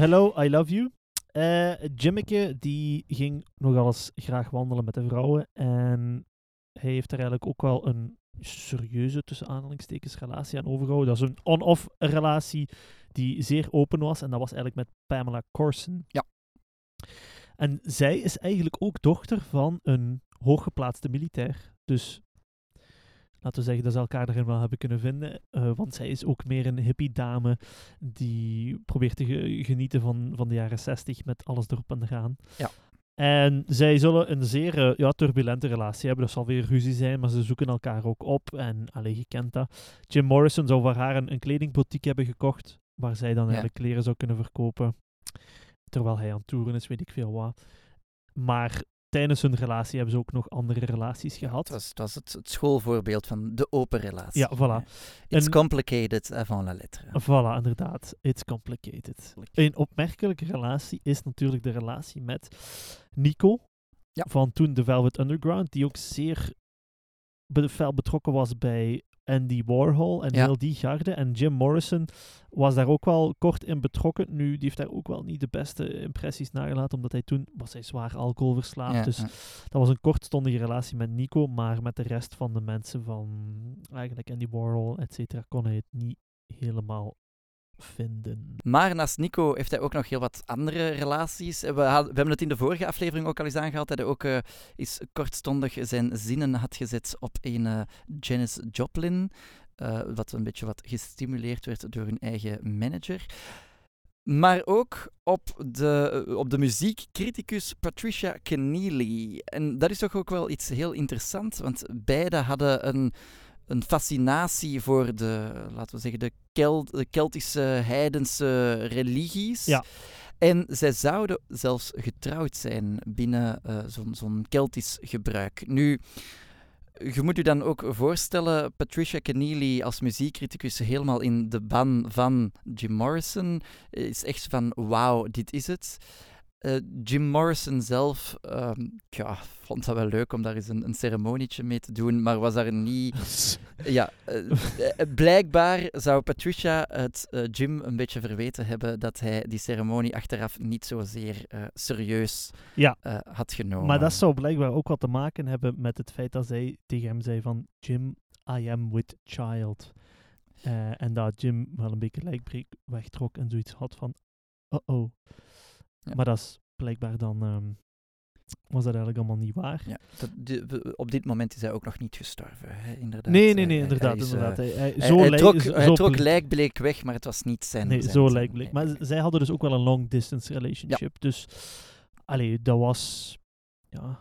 Hello, I love you. Jimmeke, die ging nogal eens graag wandelen met de vrouwen. En hij heeft er eigenlijk ook wel een serieuze, tussen aanhalingstekens, relatie aan overgehouden. Dat is een on-off relatie die zeer open was. En dat was eigenlijk met Pamela Corson. Ja. En zij is eigenlijk ook dochter van een hooggeplaatste militair. Dus laten we zeggen dat ze elkaar erin wel hebben kunnen vinden. eh, want zij is ook meer een hippie dame die probeert te ge- genieten van, van de jaren 60 met alles erop en eraan. Ja. En zij zullen een zeer eh, ja, turbulente relatie hebben. Dat zal weer ruzie zijn, maar ze zoeken elkaar ook op. En allee, je kent dat. Jim Morrison zou voor haar een, een kledingboutique hebben gekocht, waar zij dan eigenlijk kleren zou kunnen verkopen. Terwijl hij aan toeren is, weet ik veel wat. Maar tijdens hun relatie hebben ze ook nog andere relaties gehad. Het was, het, was het, het schoolvoorbeeld van de open relatie. Ja, voilà. It's En- complicated avant la lettre. Voilà, inderdaad. It's complicated. Een opmerkelijke relatie is natuurlijk de relatie met Nico. Ja. Van toen de Velvet Underground, die ook zeer fel betrokken was bij Andy Warhol en Ja. heel die garde. En Jim Morrison was daar ook wel kort in betrokken. Nu, die heeft daar ook wel niet de beste impressies nagelaten, omdat hij toen was hij zwaar alcoholverslaafd. Ja, dus ja. dat was een kortstondige relatie met Nico, maar met de rest van de mensen van eigenlijk Andy Warhol, et cetera, kon hij het niet helemaal vinden. Maar naast Nico heeft hij ook nog heel wat andere relaties. We, had- we hebben het in de vorige aflevering ook al eens aangehaald, dat hij ook eh eens kortstondig zijn zinnen had gezet op een eh, Janis Joplin, eh, wat een beetje wat gestimuleerd werd door hun eigen manager. Maar ook op de, eh, op de muziekcriticus Patricia Keneally. En dat is toch ook wel iets heel interessants, want beide hadden een, een fascinatie voor de, laten we zeggen, de, de Keltische heidense religies. Ja. En zij zouden zelfs getrouwd zijn binnen eh, zo'n Keltisch gebruik. Nu, je moet je dan ook voorstellen, Patricia Keneally als muziekcriticus helemaal in de ban van Jim Morrison is echt van wauw, dit is het. Eh, Jim Morrison zelf ehm, ja, vond dat wel leuk om daar eens een, een ceremonietje mee te doen, maar was daar niet... Ja, eh, eh, blijkbaar zou Patricia het Jim een beetje verweten hebben dat hij die ceremonie achteraf niet zozeer serieus Ja. had genomen. Maar dat zou blijkbaar ook wat te maken hebben met het feit dat zij tegen hem zei van Jim, I am with child. En dat Jim wel een beetje lijkbreek wegtrok en zoiets had van, uh-oh. Ja. Maar dat is blijkbaar dan, ehm, was dat eigenlijk allemaal niet waar. Ja, dat, op dit moment is hij ook nog niet gestorven, hè, inderdaad. nee, nee, nee, inderdaad. hij is, eh, inderdaad. Hij, hij, hij, zo hij trok, zo- hij trok lijkbleek weg, maar het was niet zijn... Nee, zijn- zo lijkbleek. Maar zij hadden dus ook wel een long distance relationship. Dus, allee, dat was, ja,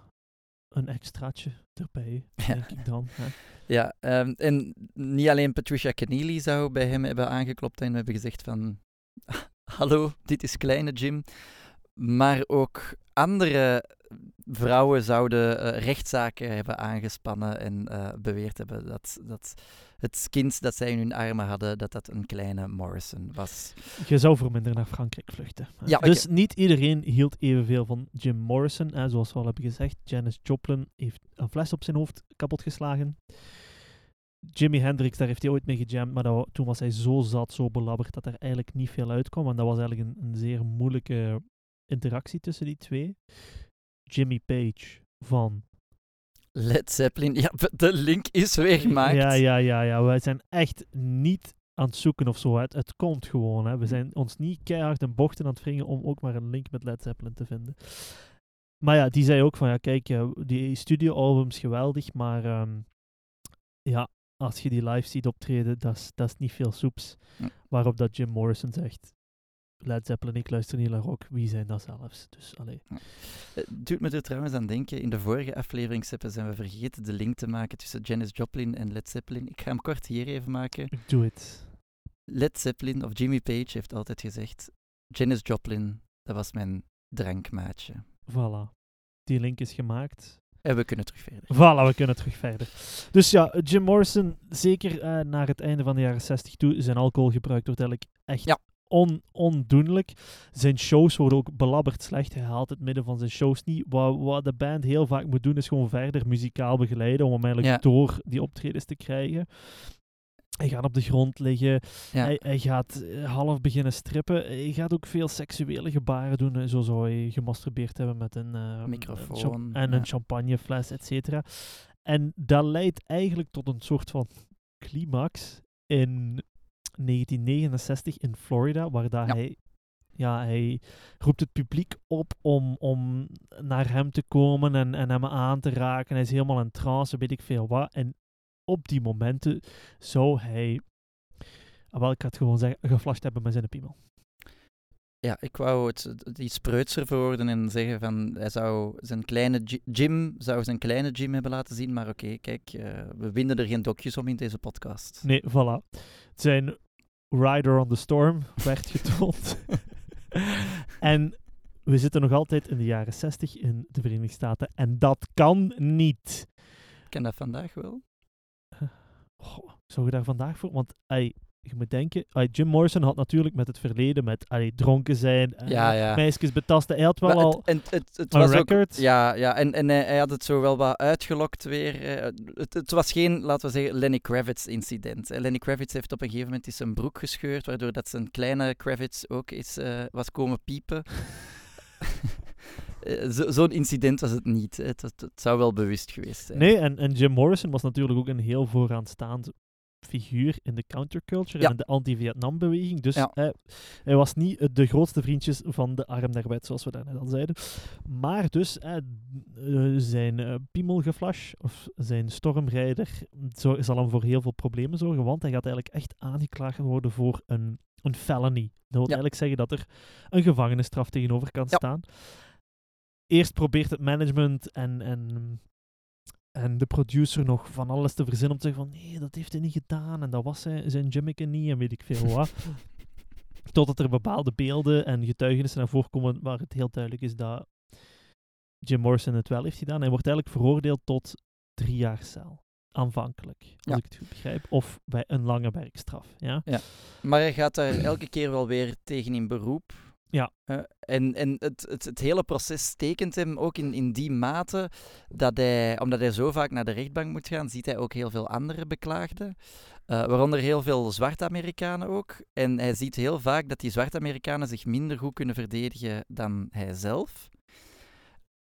een extraatje erbij, Ja. denk ik dan. hè. Ja, ehm, en niet alleen Patricia Keneally zou bij hem hebben aangeklopt en hebben gezegd van... Hallo, dit is kleine Jim. Maar ook andere vrouwen zouden eh, rechtszaken hebben aangespannen en eh, beweerd hebben dat, dat het kind dat zij in hun armen hadden, dat dat een kleine Morrison was. Je zou voor minder naar Frankrijk vluchten. Ja, dus niet iedereen hield evenveel van Jim Morrison. Hè. Zoals we al hebben gezegd, Janis Joplin heeft een fles op zijn hoofd kapotgeslagen. Jimi Hendrix, daar heeft hij ooit mee gejamd, maar dat, toen was hij zo zat, zo belabberd, dat er eigenlijk niet veel uitkwam. En dat was eigenlijk een, een zeer moeilijke interactie tussen die twee. Jimmy Page van... Led Zeppelin, ja, de link is weer gemaakt. Ja, ja, ja, ja. Wij zijn echt niet aan het zoeken of zo. Het, het komt gewoon. Hè. We zijn ons niet keihard in bochten aan het wringen om ook maar een link met Led Zeppelin te vinden. Maar ja, die zei ook van, ja, kijk, eh, die studioalbums geweldig, maar ehm, ja, als je die live ziet optreden, dat is- dat is niet veel soeps. Ja. Waarop dat Jim Morrison zegt, Led Zeppelin, ik luister niet naar rock, wie zijn dat zelfs? Dus, allee. Het doet me er trouwens aan denken, in de vorige aflevering zijn we vergeten de link te maken tussen Janis Joplin en Led Zeppelin. Ik ga hem kort hier even maken. Do it. Led Zeppelin, of Jimmy Page, heeft altijd gezegd, Janis Joplin, dat was mijn drankmaatje. Voilà. Die link is gemaakt. En we kunnen terug verder. Voilà, we kunnen terug verder. Dus ja, Jim Morrison, zeker eh, naar het einde van de jaren 60 toe, zijn alcoholgebruik wordt eigenlijk echt Ja. On, ondoenlijk. Zijn shows worden ook belabberd slecht. Hij haalt het midden van zijn shows niet. Wat, wat de band heel vaak moet doen, is gewoon verder muzikaal begeleiden om hem eigenlijk Ja. door die optredens te krijgen. Hij gaat op de grond liggen. Ja. Hij, hij gaat eh, half beginnen strippen. Hij gaat ook veel seksuele gebaren doen. Zo zou hij gemasturbeerd hebben met een, eh, een Microfoon, en ja. een champagnefles, et cetera. En dat leidt eigenlijk tot een soort van climax in 1969 in Florida, waar dat Ja. hij, ja, hij roept het publiek op om, om naar hem te komen en, en hem aan te raken. Hij is helemaal in trance, weet ik veel wat. En op die momenten zou hij, ah, wel, ik het gewoon zeggen, geflasht hebben met zijn piemel. Ja, ik wou het het iets preutser verwoorden en zeggen van hij zou zijn kleine Jim zou zijn kleine Jim hebben laten zien, maar oké, kijk, eh, we winden er geen dokjes om in deze podcast. Nee, voilà. Zijn Rider on the Storm werd getoond. en we zitten nog altijd in de jaren 60 in de Verenigde Staten. En dat kan niet. Kan dat vandaag wel? Goh, zou je daar vandaag voor? Want ey, je moet denken, Jim Morrison had natuurlijk met het verleden, met ey, dronken zijn, eh, Ja, ja. meisjes betasten. Hij had wel Maar al het, en het, het een was ook, record. ja, ja, en, en hij, hij had het zo wel wat uitgelokt weer. eh, Het, het was geen, laten we zeggen, Lenny Kravitz incident. Eh, Lenny Kravitz heeft op een gegeven moment zijn broek gescheurd, waardoor dat zijn kleine Kravitz ook is, eh, was komen piepen. Eh, zo- Zo'n incident was het niet. Het, het, het zou wel bewust geweest zijn. Nee, en, en Jim Morrison was natuurlijk ook een heel vooraanstaand figuur in de counterculture Ja. en in de anti-Vietnam-beweging. Dus Ja. hij, hij was niet eh, de grootste vriendjes van de arm der wet, zoals we daarnet al zeiden. Maar dus eh, zijn eh, piemelgeflash, of zijn stormrijder, zal hem voor heel veel problemen zorgen, want hij gaat eigenlijk echt aangeklaagd worden voor een, een felony. Dat wil eigenlijk zeggen dat er een gevangenisstraf tegenover kan Ja. staan. Eerst probeert het management en, en en de producer nog van alles te verzinnen om te zeggen van nee, dat heeft hij niet gedaan en dat was zijn, zijn Jimmeke niet en weet ik veel wat. Totdat er bepaalde beelden en getuigenissen naar voren komen waar het heel duidelijk is dat Jim Morrison het wel heeft gedaan. Hij wordt eigenlijk veroordeeld tot drie jaar cel. Aanvankelijk, als Ja. ik het goed begrijp. Of bij een lange werkstraf. Ja? Maar hij gaat daar elke keer wel weer tegen in beroep. Ja. Eh, en en het, het, het hele proces tekent hem ook in, in die mate dat hij, omdat hij zo vaak naar de rechtbank moet gaan, ziet hij ook heel veel andere beklaagden. eh, waaronder heel veel zwarte Amerikanen ook. En hij ziet heel vaak dat die zwarte Amerikanen zich minder goed kunnen verdedigen dan hij zelf.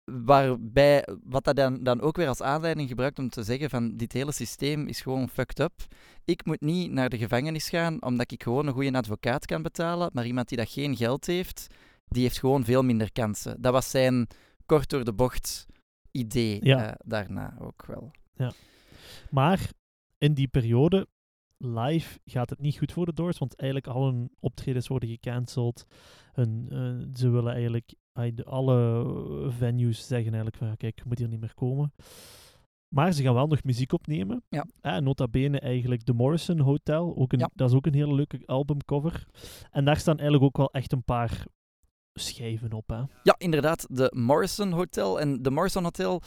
Waarbij, wat hij dan, dan ook weer als aanleiding gebruikt om te zeggen van dit hele systeem is gewoon fucked up. Ik moet niet naar de gevangenis gaan omdat ik gewoon een goede advocaat kan betalen, maar iemand die dat geen geld heeft, die heeft gewoon veel minder kansen. Dat was zijn kort door de bocht idee Ja. eh, daarna ook wel. Maar in die periode, live, gaat het niet goed voor de Doors, want eigenlijk al hun optredens worden gecanceld. Hun, eh, ze willen eigenlijk, alle venues zeggen eigenlijk van, ja, kijk, je moet hier niet meer komen. Maar ze gaan wel nog muziek opnemen. Ja. Eh, nota bene eigenlijk de Morrison Hotel. Ook een, Ja. Dat is ook een hele leuke albumcover. En daar staan eigenlijk ook wel echt een paar schijven op. Hè. Ja, inderdaad, de Morrison Hotel. En de Morrison Hotel,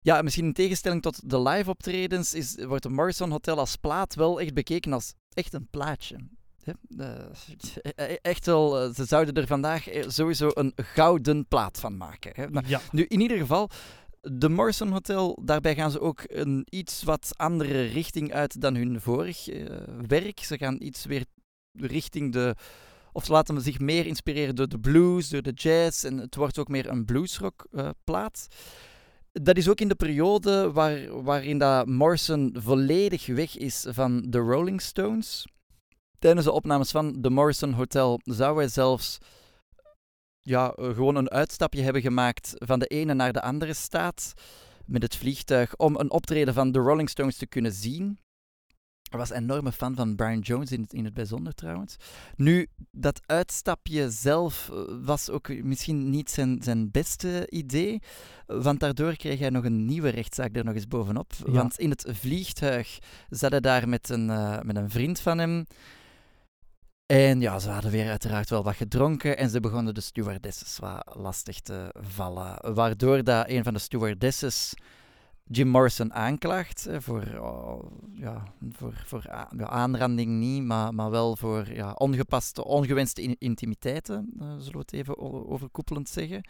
ja, misschien in tegenstelling tot de live optredens, is, wordt de Morrison Hotel als plaat wel echt bekeken als echt een plaatje. Hè? Eh, echt wel, eh, ze zouden er vandaag eh, sowieso een gouden plaat van maken. Hè? Ja. nu, in ieder geval, de Morrison Hotel, daarbij gaan ze ook een iets wat andere richting uit dan hun vorig eh, werk. Ze gaan iets weer richting de... Of ze laten zich meer inspireren door de blues, door de jazz. En het wordt ook meer een bluesrock eh, plaat. Dat is ook in de periode waar, waarin dat Morrison volledig weg is van de Rolling Stones. Tijdens de opnames van de Morrison Hotel zou hij zelfs ja, gewoon een uitstapje hebben gemaakt van de ene naar de andere staat met het vliegtuig om een optreden van de Rolling Stones te kunnen zien. Hij was een enorme fan van Brian Jones in het, in het bijzonder trouwens. Nu, dat uitstapje zelf eh, was ook misschien niet zijn, zijn beste idee, want daardoor kreeg hij nog een nieuwe rechtszaak er nog eens bovenop. Ja. Want in het vliegtuig zat hij daar met een, eh, met een vriend van hem. En ja, ze hadden weer uiteraard wel wat gedronken en ze begonnen de stewardesses wat lastig te vallen. Waardoor dat een van de stewardesses Jim Morrison aanklaagt eh, voor, oh, ja, voor, voor aanranding niet, maar, maar wel voor ja, ongepaste, ongewenste in- intimiteiten, eh, zullen we het even overkoepelend zeggen.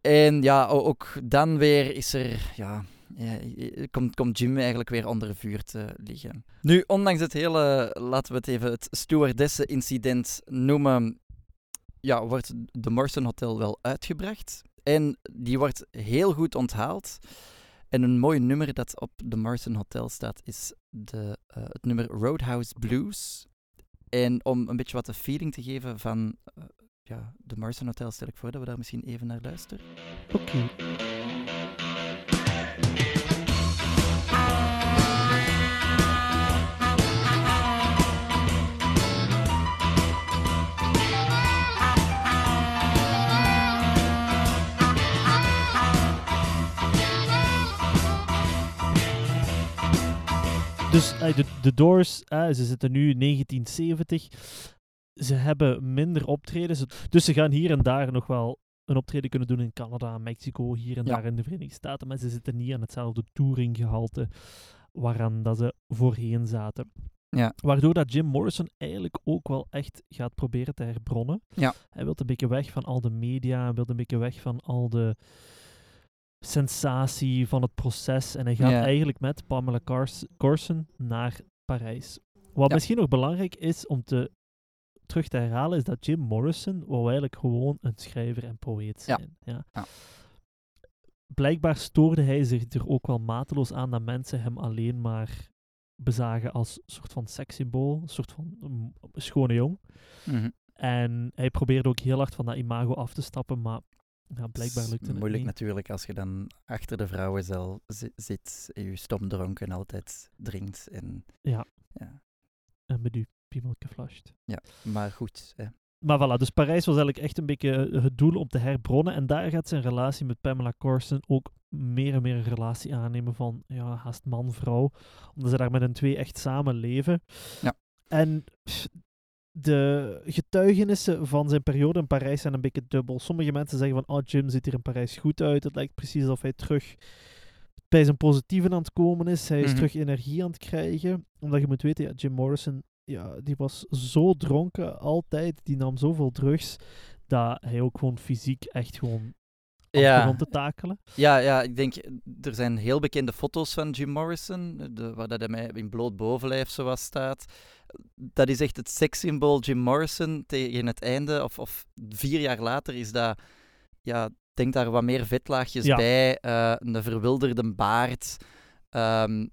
En ja, ook dan weer is er, ja, komt, komt Jim eigenlijk weer onder vuur te liggen. Nu, ondanks het hele, laten we het even het stewardessen-incident noemen, ja, wordt de Morrison Hotel wel uitgebracht. En die wordt heel goed onthaald. En een mooi nummer dat op de Morrison Hotel staat is de, eh, het nummer Roadhouse Blues. En om een beetje wat de feeling te geven van eh, ja, de Morrison Hotel, stel ik voor dat we daar misschien even naar luisteren. Oké. Dus eh, de, de Doors, eh, ze zitten nu in 1970. Ze hebben minder optredens. Dus ze gaan hier en daar nog wel een optreden kunnen doen in Canada, Mexico, hier en Ja. daar in de Verenigde Staten. Maar ze zitten niet aan hetzelfde touringgehalte waaraan dat ze voorheen zaten. Ja. Waardoor dat Jim Morrison eigenlijk ook wel echt gaat proberen te herbronnen. Ja. Hij wil een beetje weg van al de media, hij wil een beetje weg van al de sensatie van het proces. En hij gaat eigenlijk met Pamela Cars- Corson naar Parijs. Wat Ja. misschien nog belangrijk is om te, terug te herhalen, is dat Jim Morrison wou eigenlijk gewoon een schrijver en poëet zijn. Ja. Ja. Blijkbaar stoorde hij zich er ook wel mateloos aan dat mensen hem alleen maar bezagen als soort van sekssymbool, een soort van mm, schone jong. Mhm. En hij probeerde ook heel hard van dat imago af te stappen, maar ja, blijkbaar lukte het Moeilijk niet. natuurlijk als je dan achter de vrouwenzel zi- zit en je stom dronken altijd drinkt. En, Ja. ja. En met uw piemeltje flasht. Maar goed, hè. Maar voilà, dus Parijs was eigenlijk echt een beetje eh, het doel om te herbronnen. En daar gaat zijn relatie met Pamela Corson ook meer en meer een relatie aannemen van ja, haast man-vrouw. Omdat ze daar met een twee echt samen leven. Ja. En pff, de getuigenissen van zijn periode in Parijs zijn een beetje dubbel. Sommige mensen zeggen van, oh, Jim ziet er in Parijs goed uit. Het lijkt precies alsof hij terug bij zijn positieven aan het komen is. Hij is Mhm. terug energie aan het krijgen. Omdat je moet weten, ja, Jim Morrison, ja, die was zo dronken altijd. Die nam zoveel drugs, dat hij ook gewoon fysiek echt gewoon Ja. begon te takelen. Ja, ja, ik denk, er zijn heel bekende foto's van Jim Morrison, de, waar dat hij mij in bloot bovenlijf zoals staat. Dat is echt het sekssymbool Jim Morrison tegen het einde, of, of vier jaar later is dat, ja, denk daar wat meer vetlaagjes Ja. bij, eh, een verwilderde baard. ehm,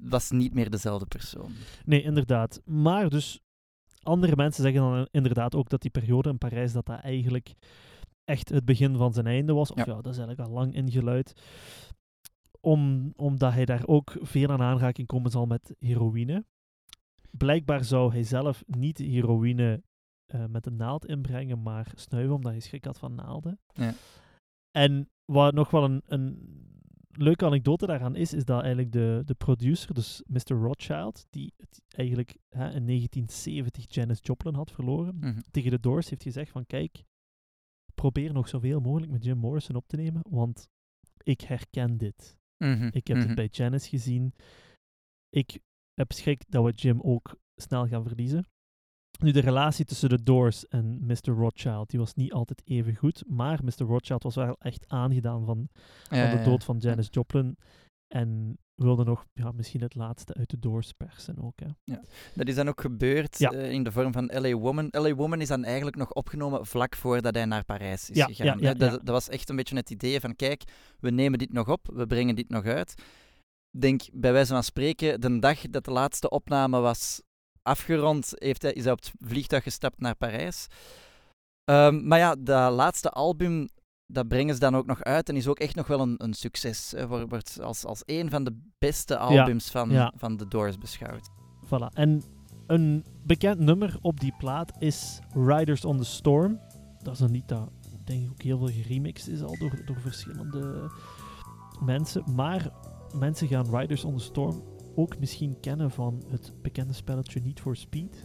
was niet meer dezelfde persoon. Nee, inderdaad. Maar dus, andere mensen zeggen dan inderdaad ook dat die periode in Parijs, dat dat eigenlijk echt het begin van zijn einde was. Of ja, Ja. dat is eigenlijk al lang ingeluid. Om, omdat hij daar ook veel aan aanraking komen zal met heroïne. Blijkbaar zou hij zelf niet heroïne eh, met een naald inbrengen, maar snuiven, omdat hij schrik had van naalden. Ja. En wat nog wel een, een leuke anekdote daaraan is, is dat eigenlijk de, de producer, dus Mr. Rothschild, die het eigenlijk hè, in 1970 Janis Joplin had verloren, Mhm. tegen de Doors heeft gezegd van kijk, probeer nog zoveel mogelijk met Jim Morrison op te nemen, want ik herken dit. Mhm, Ik heb mhm. het bij Janis gezien. Ik heb schrik dat we Jim ook snel gaan verliezen. Nu, de relatie tussen de Doors en Mr. Rothschild, die was niet altijd even goed, maar Mr. Rothschild was wel echt aangedaan van, Ja, van de ja, dood van ja. Janis Joplin en wilde nog ja, misschien het laatste uit de Doors persen ook. Hè. Dat is dan ook gebeurd Ja. eh, in de vorm van L.A. Woman. L.A. Woman is dan eigenlijk nog opgenomen vlak voordat hij naar Parijs is Ja, gegaan. ja, ja, dat, ja. dat was echt een beetje het idee van, kijk, we nemen dit nog op, we brengen dit nog uit. Ik denk, bij wijze van spreken, de dag dat de laatste opname was afgerond, heeft hij, is hij op het vliegtuig gestapt naar Parijs. Ehm, maar ja, dat laatste album, dat brengen ze dan ook nog uit en is ook echt nog wel een, een succes. Hè. Wordt- als, als een van de beste albums van, ja. van The Doors beschouwd. Voilà. En een bekend nummer op die plaat is Riders on the Storm. Dat is een lied dat denk ik ook heel veel geremixed is al door, door verschillende mensen. Maar mensen gaan Riders on the Storm ook misschien kennen van het bekende spelletje Need for Speed.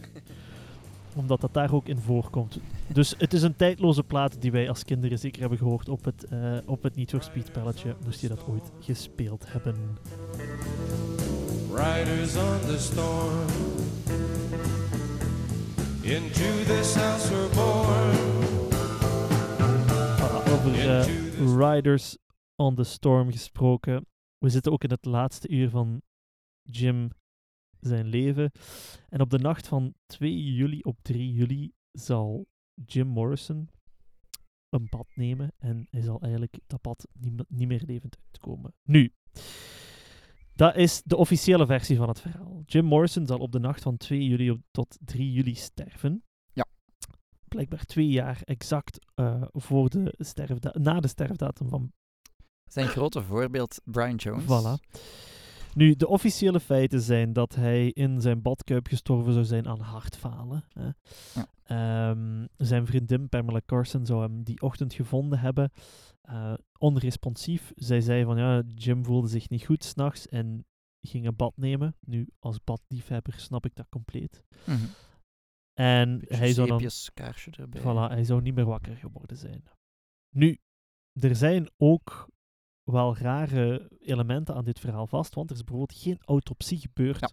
Omdat dat daar ook in voorkomt. Dus het is een tijdloze plaat die wij als kinderen zeker hebben gehoord op het, eh, op het Need for Speed spelletje. Moest je dat ooit gespeeld hebben. Riders on the storm. Into this house we're born. Voilà, over eh, Riders on the Storm gesproken. We zitten ook in het laatste uur van Jim zijn leven. En op de nacht van 2 juli op 3 juli zal Jim Morrison een bad nemen. En hij zal eigenlijk dat bad niet, me- niet meer levend uitkomen. Nu, dat is de officiële versie van het verhaal. Jim Morrison zal op de nacht van 2 juli op- tot 3 juli sterven. Ja. Blijkbaar twee jaar exact eh, voor de sterfda- na de sterfdatum van Zijn grote voorbeeld, Brian Jones. Voilà. Nu, de officiële feiten zijn dat hij in zijn badkuip gestorven zou zijn aan hartfalen. Hè. Ja. Ehm, zijn vriendin Pamela Carson zou hem die ochtend gevonden hebben. eh, onresponsief. Zij zei van ja, Jim voelde zich niet goed s'nachts en ging een bad nemen. Nu, als badliefhebber snap ik dat compleet. Mhm. En Beetje hij zou dan kaarsje erbij. Voilà, hij zou niet meer wakker geworden zijn. Nu, er zijn ook wel rare elementen aan dit verhaal vast, want er is bijvoorbeeld geen autopsie gebeurd Ja.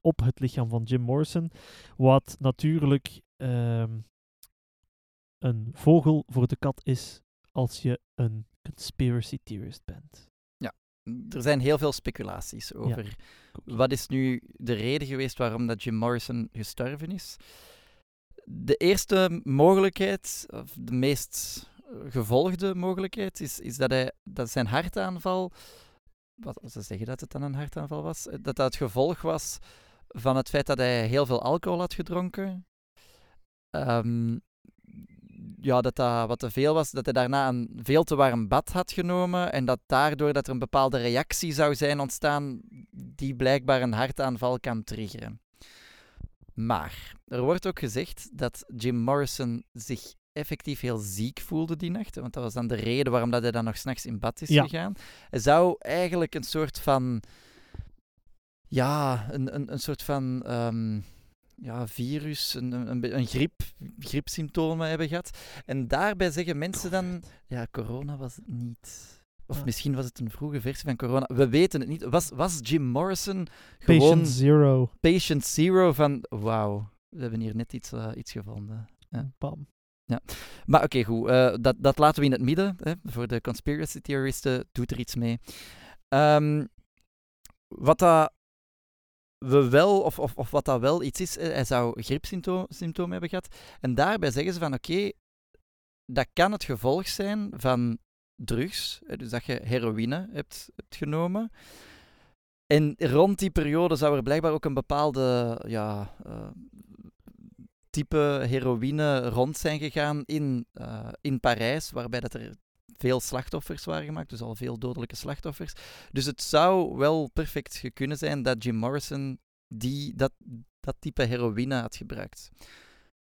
op het lichaam van Jim Morrison, wat natuurlijk ehm, een vogel voor de kat is als je een conspiracy theorist bent. Er zijn heel veel speculaties over wat is nu de reden geweest waarom dat Jim Morrison gestorven is. De eerste mogelijkheid, of de meest gevolgde mogelijkheid, is, is dat, hij, dat zijn hartaanval, wat ze zeggen dat het dan een hartaanval was, eh, dat dat het gevolg was van het feit dat hij heel veel alcohol had gedronken. Ehm, ja, dat dat wat te veel was, dat hij daarna een veel te warm bad had genomen en dat daardoor dat er een bepaalde reactie zou zijn ontstaan die blijkbaar een hartaanval kan triggeren. Maar er wordt ook gezegd dat Jim Morrison zich effectief heel ziek voelde die nacht, want dat was dan de reden waarom dat hij dan nog s'nachts in bad is Ja. gegaan. Hij zou eigenlijk een soort van ja, een, een, een soort van ehm, ja, virus, een, een, een griep, griepsymptomen hebben gehad. En daarbij zeggen mensen dan, ja, corona was het niet. Of misschien was het een vroege versie van corona. We weten het niet. Was, was Jim Morrison gewoon Patient Zero. patient zero van, wauw, we hebben hier net iets, eh, iets gevonden. Ja. Bam. Maar oké, goed. eh, dat, dat laten we in het midden. Hè. Voor de conspiracy theoristen doet er iets mee. Ehm, wat dat we wel, of, of, of wat dat wel iets is, hij zou griepsymptomen hebben gehad. En daarbij zeggen ze van oké, dat kan het gevolg zijn van drugs. Dus dat je heroïne hebt, hebt genomen. En rond die periode zou er blijkbaar ook een bepaalde ja, eh, type heroïne rond zijn gegaan in, eh, in Parijs, waarbij dat er veel slachtoffers waren gemaakt, dus al veel dodelijke slachtoffers. Dus het zou wel perfect kunnen zijn dat Jim Morrison die, dat, dat type heroïne had gebruikt.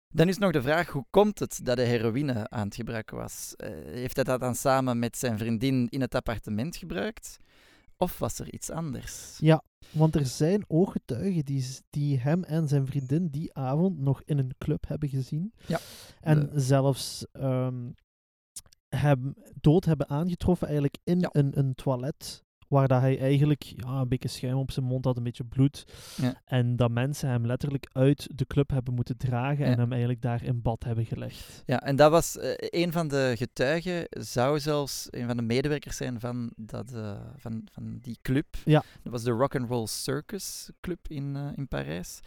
Dan is nog de vraag, hoe komt het dat hij heroïne aan het gebruiken was? Eh, heeft hij dat dan samen met zijn vriendin in het appartement gebruikt? Of was er iets anders? Ja, want er zijn ooggetuigen die, die hem en zijn vriendin die avond nog in een club hebben gezien. Ja. En De- zelfs ehm, hem dood hebben aangetroffen eigenlijk in Ja. een, een toilet. Waar dat hij eigenlijk ja, een beetje schuim op zijn mond had, een beetje bloed. Ja. En dat mensen hem letterlijk uit de club hebben moeten dragen Ja. en hem eigenlijk daar in bad hebben gelegd. Ja, en dat was eh, een van de getuigen, zou zelfs een van de medewerkers zijn van, dat, eh, van, van die club. Ja. Dat was de Rock and Roll Circus Club in, eh, in Parijs.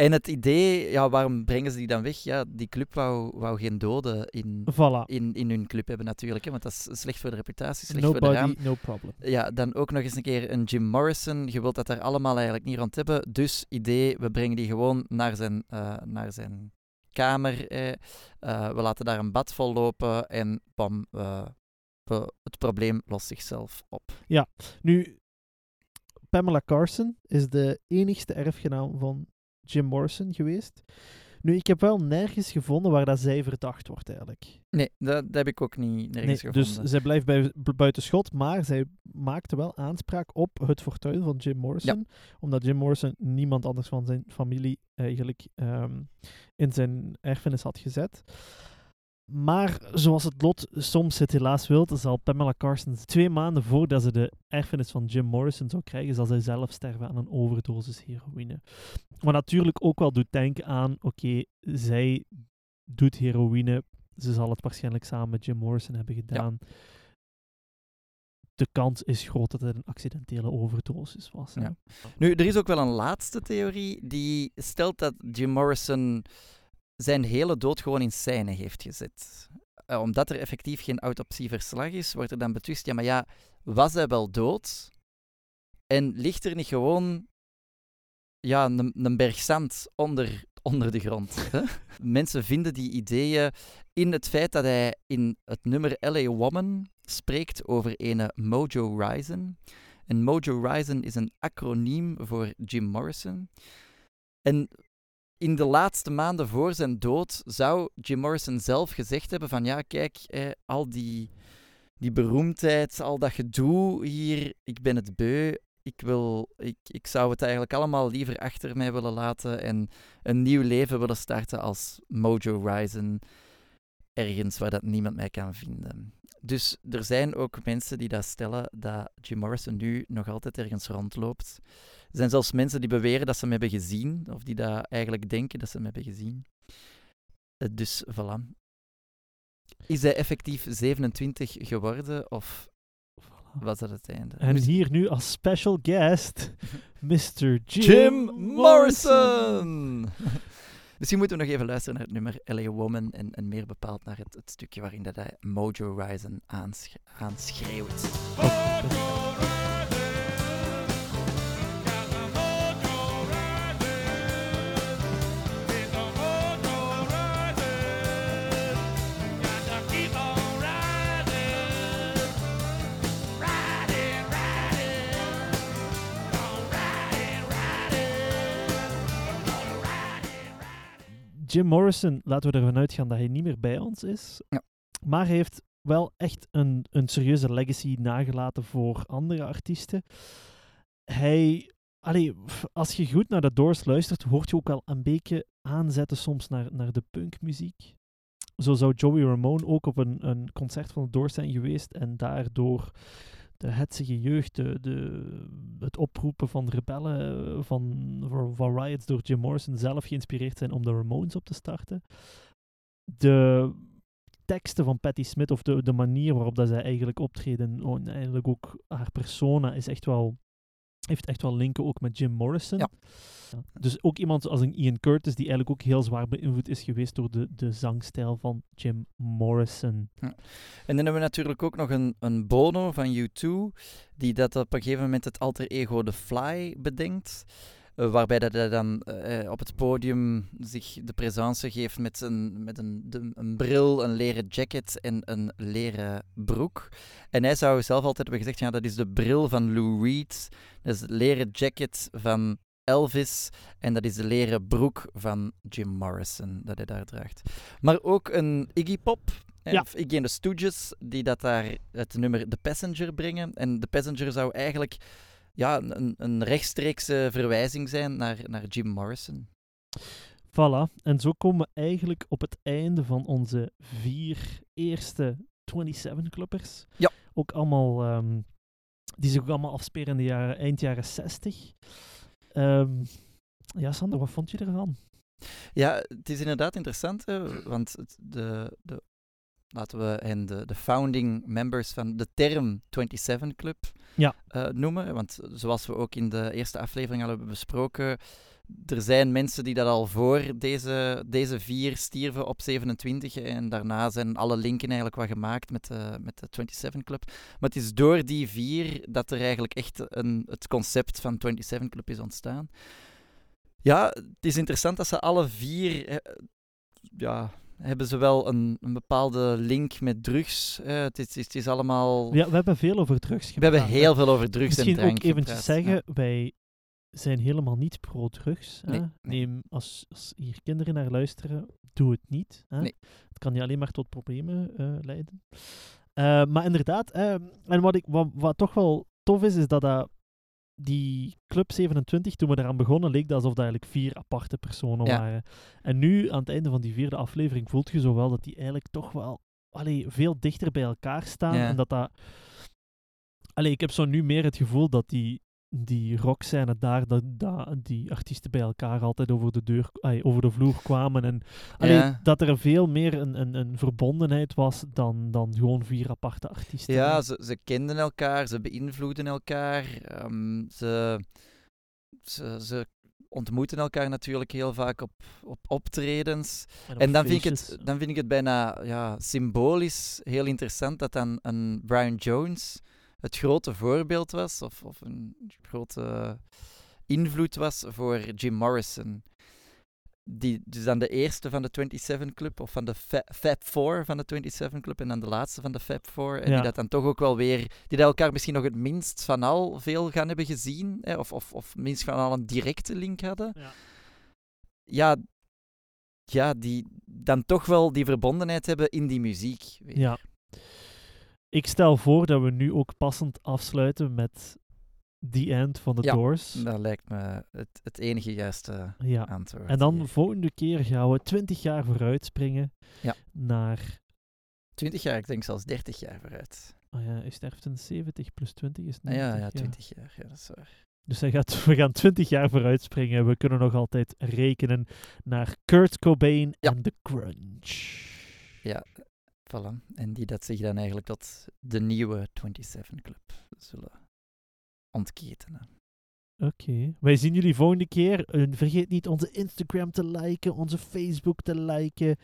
En het idee, ja, waarom brengen ze die dan weg? Ja, die club wou, wou geen doden in, Voilà. in, in hun club hebben natuurlijk, hè, want dat is slecht voor de reputatie, slecht voor de raam. no problem. Ja, dan ook nog eens een keer een Jim Morrison. Je wilt dat daar allemaal eigenlijk niet rond hebben. Dus idee, we brengen die gewoon naar zijn, eh, naar zijn kamer. eh. We laten daar een bad vol lopen en bam, we- het probleem lost zichzelf op. Nu, Pamela Carson is de enigste erfgenaam van Jim Morrison geweest. Nu, ik heb wel nergens gevonden waar dat zij verdacht wordt eigenlijk. Nee, dat, dat heb ik ook niet nergens Nee, gevonden. dus zij blijft bij, bu- buiten schot, maar zij maakte wel aanspraak op het fortuin van Jim Morrison. Omdat Jim Morrison niemand anders van zijn familie eigenlijk ehm, in zijn erfenis had gezet. Maar zoals het lot soms het helaas wil, zal Pamela Carson twee maanden voordat ze de erfenis van Jim Morrison zou krijgen, zal zij zelf sterven aan een overdosis heroïne. Wat natuurlijk ook wel doet denken aan, oké, zij doet heroïne, ze zal het waarschijnlijk samen met Jim Morrison hebben gedaan. De kans is groot dat het een accidentele overdosis was. Ja. Nu, er is ook wel een laatste theorie die stelt dat Jim Morrison zijn hele dood gewoon in scène heeft gezet. Eh, omdat er effectief geen autopsieverslag is, wordt er dan betwist, ja, maar ja, was hij wel dood? En ligt er niet gewoon ja, een, een berg zand onder, onder de grond? Mensen vinden die ideeën in het feit dat hij in het nummer LA Woman spreekt over ene Mojo Ryzen. En Mojo Ryzen is een acroniem voor Jim Morrison. En in de laatste maanden voor zijn dood zou Jim Morrison zelf gezegd hebben van ja, kijk, eh, al die, die beroemdheid, al dat gedoe hier, ik ben het beu. Ik, wil, ik, ik zou het eigenlijk allemaal liever achter mij willen laten en een nieuw leven willen starten als Mojo Ryzen. Ergens waar dat niemand mij kan vinden. Dus er zijn ook mensen die dat stellen dat Jim Morrison nu nog altijd ergens rondloopt. Er zijn zelfs mensen die beweren dat ze hem hebben gezien, of die dat eigenlijk denken dat ze hem hebben gezien. Eh, Dus voilà. Is hij effectief 27 geworden, of Voilà. was dat het einde? En Moest- hier nu als special guest, Mr. Jim, Jim Morrison. Misschien moeten we nog even luisteren naar het nummer LA Woman en, en meer bepaald naar het, het stukje waarin dat hij Mojo Ryzen aansch aanschreeuwt. Jim Morrison, laten we ervan uitgaan dat hij niet meer bij ons is. Ja. Maar hij heeft wel echt een, een serieuze legacy nagelaten voor andere artiesten. Hij allee, als je goed naar de Doors luistert, hoort je ook al een beetje aanzetten soms naar, naar de punkmuziek. Zo zou Joey Ramone ook op een, een concert van de Doors zijn geweest en daardoor de hetsige jeugd, de, het oproepen van rebellen, eh, van, van, riots door Jim Morrison zelf geïnspireerd zijn om de Ramones op te starten. De teksten van Patti Smith, of de, de manier waarop dat zij eigenlijk optreden, en eigenlijk ook haar persona, is echt wel, heeft echt wel linken ook met Jim Morrison. Ja. Ja. Dus ook iemand als een Ian Curtis, die eigenlijk ook heel zwaar beïnvloed is geweest door de, de zangstijl van Jim Morrison. En dan hebben we natuurlijk ook nog een, een Bono van U2, die dat op een gegeven moment het alter ego The Fly bedenkt. Eh, waarbij dat hij dan eh, op het podium zich de présence geeft met, een, met een, de- een bril, een leren jacket en een leren broek. En hij zou zelf altijd hebben gezegd, ja, dat is de bril van Lou Reed, dat is het leren jacket van Elvis en dat is de leren broek van Jim Morrison dat hij daar draagt. Maar ook een Iggy Pop, Ja. of Iggy en de Stooges, die dat daar het nummer The Passenger brengen. En The Passenger zou eigenlijk ja, een, een rechtstreekse verwijzing zijn naar, naar Jim Morrison. Voilà. En zo komen we eigenlijk op het einde van onze vier eerste 27-clubbers. Ja. Ook allemaal, ehm, die zich ook allemaal afspelen in de jaren, eind jaren 60. Ehm, ja, Sander, wat vond je ervan? Ja, het is inderdaad interessant, hè, want de, de, laten we hen de, de founding members van de term 27 Club Ja. eh, noemen. Want zoals we ook in de eerste aflevering al hebben besproken, er zijn mensen die dat al voor deze, deze vier stierven op 27 en daarna zijn alle linken eigenlijk wat gemaakt met de, met de 27 Club. Maar het is door die vier dat er eigenlijk echt een, het concept van 27 Club is ontstaan. Ja, het is interessant dat ze alle vier eh, ja, hebben ze wel een, een bepaalde link met drugs. het, is, het is allemaal... Ja, we hebben veel over drugs we hebben heel veel over drugs Misschien en drank ook eventjes gepraat, ja. zeggen, wij zijn helemaal niet pro-drugs. Nee, nee. Neem, als, als hier kinderen naar luisteren, doe het niet. Hè. Nee. Het kan je alleen maar tot problemen eh, leiden. Eh, maar inderdaad, eh, en wat, ik, wat, wat toch wel tof is, is dat dat die Club 27, toen we eraan begonnen, leek dat alsof dat eigenlijk vier aparte personen Ja. waren. En nu, aan het einde van die vierde aflevering, voelt je zo wel dat die eigenlijk toch wel allee, veel dichter bij elkaar staan. Ja. En dat dat... Allee, ik heb zo nu meer het gevoel dat die, die rockscène daar, dat, dat die artiesten bij elkaar altijd over de, deur, over de vloer kwamen. En allee, Ja. dat er veel meer een, een, een verbondenheid was dan, dan gewoon vier aparte artiesten. Ja, ze, ze kenden elkaar, ze beïnvloeden elkaar, ehm, ze, ze, ze ontmoeten elkaar natuurlijk heel vaak op, op optredens. op En dan vind, ik het, dan vind ik het bijna ja, symbolisch heel interessant dat dan een Brian Jones het grote voorbeeld was, of, of een grote invloed was voor Jim Morrison. Die dus dan de eerste van de 27 Club, of van de Fa- Fab Four van de 27 Club, en dan de laatste van de Fab Four. En Ja. die dat dan toch ook wel weer, die dat elkaar misschien nog het minst van al veel gaan hebben gezien, hè, of, of, of minst van al een directe link hadden Ja. ja, ja, die dan toch wel die verbondenheid hebben in die muziek. weer. Ja. Ik stel voor dat we nu ook passend afsluiten met The End van de Ja. Doors. Dat lijkt me het, het enige juiste Ja. antwoord. En dan hier. volgende keer gaan we 20 jaar vooruit springen Ja. naar. 20 jaar, ik denk zelfs 30 jaar vooruit. Oh ja, hij sterft in 70 plus 20 is Ah, 90. ja, ja, 20 jaar, ja, dat is waar. Dus hij gaat, we gaan 20 jaar vooruit springen. We kunnen nog altijd rekenen naar Kurt Cobain en de grunge. Ja, En die dat zich dan eigenlijk tot de nieuwe 27 Club zullen ontketenen. Oké. Wij zien jullie volgende keer. Vergeet niet onze Instagram te liken, onze Facebook te liken.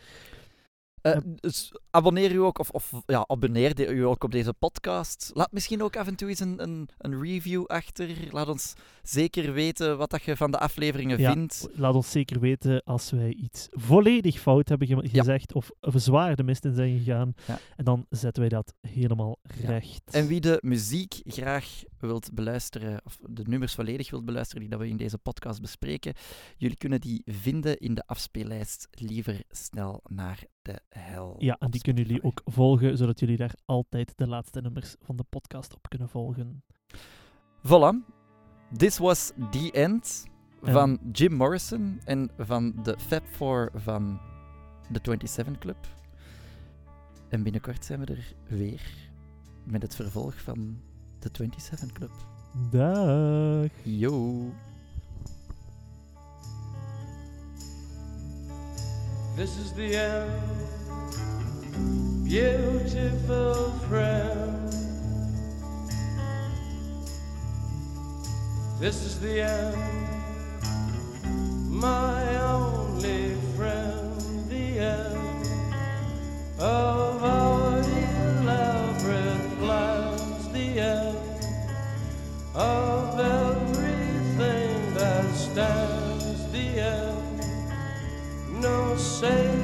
Eh, dus abonneer u ook, of, of ja, abonneer u ook op deze podcast. Laat misschien ook af en toe eens een, een, een review achter. Laat ons zeker weten wat dat je van de afleveringen Ja. vindt. Laat ons zeker weten als wij iets volledig fout hebben ge- Ja. gezegd of, of zwaar de mist in zijn gegaan. En dan zetten wij dat helemaal recht. En wie de muziek graag wilt beluisteren, of de nummers volledig wilt beluisteren die dat we in deze podcast bespreken, jullie kunnen die vinden in de afspeellijst Liever snel naar de hel. Ja, en die kunnen jullie ook volgen, zodat jullie daar altijd de laatste nummers van de podcast op kunnen volgen. Voilà. This was The End En- van Jim Morrison en van de Fab Four van de 27 Club. En binnenkort zijn we er weer met het vervolg van de 27 Club. Dag. Yo. This is the end, beautiful friend. This is the end, my only friend. The end of our of everything that stands the end. No say.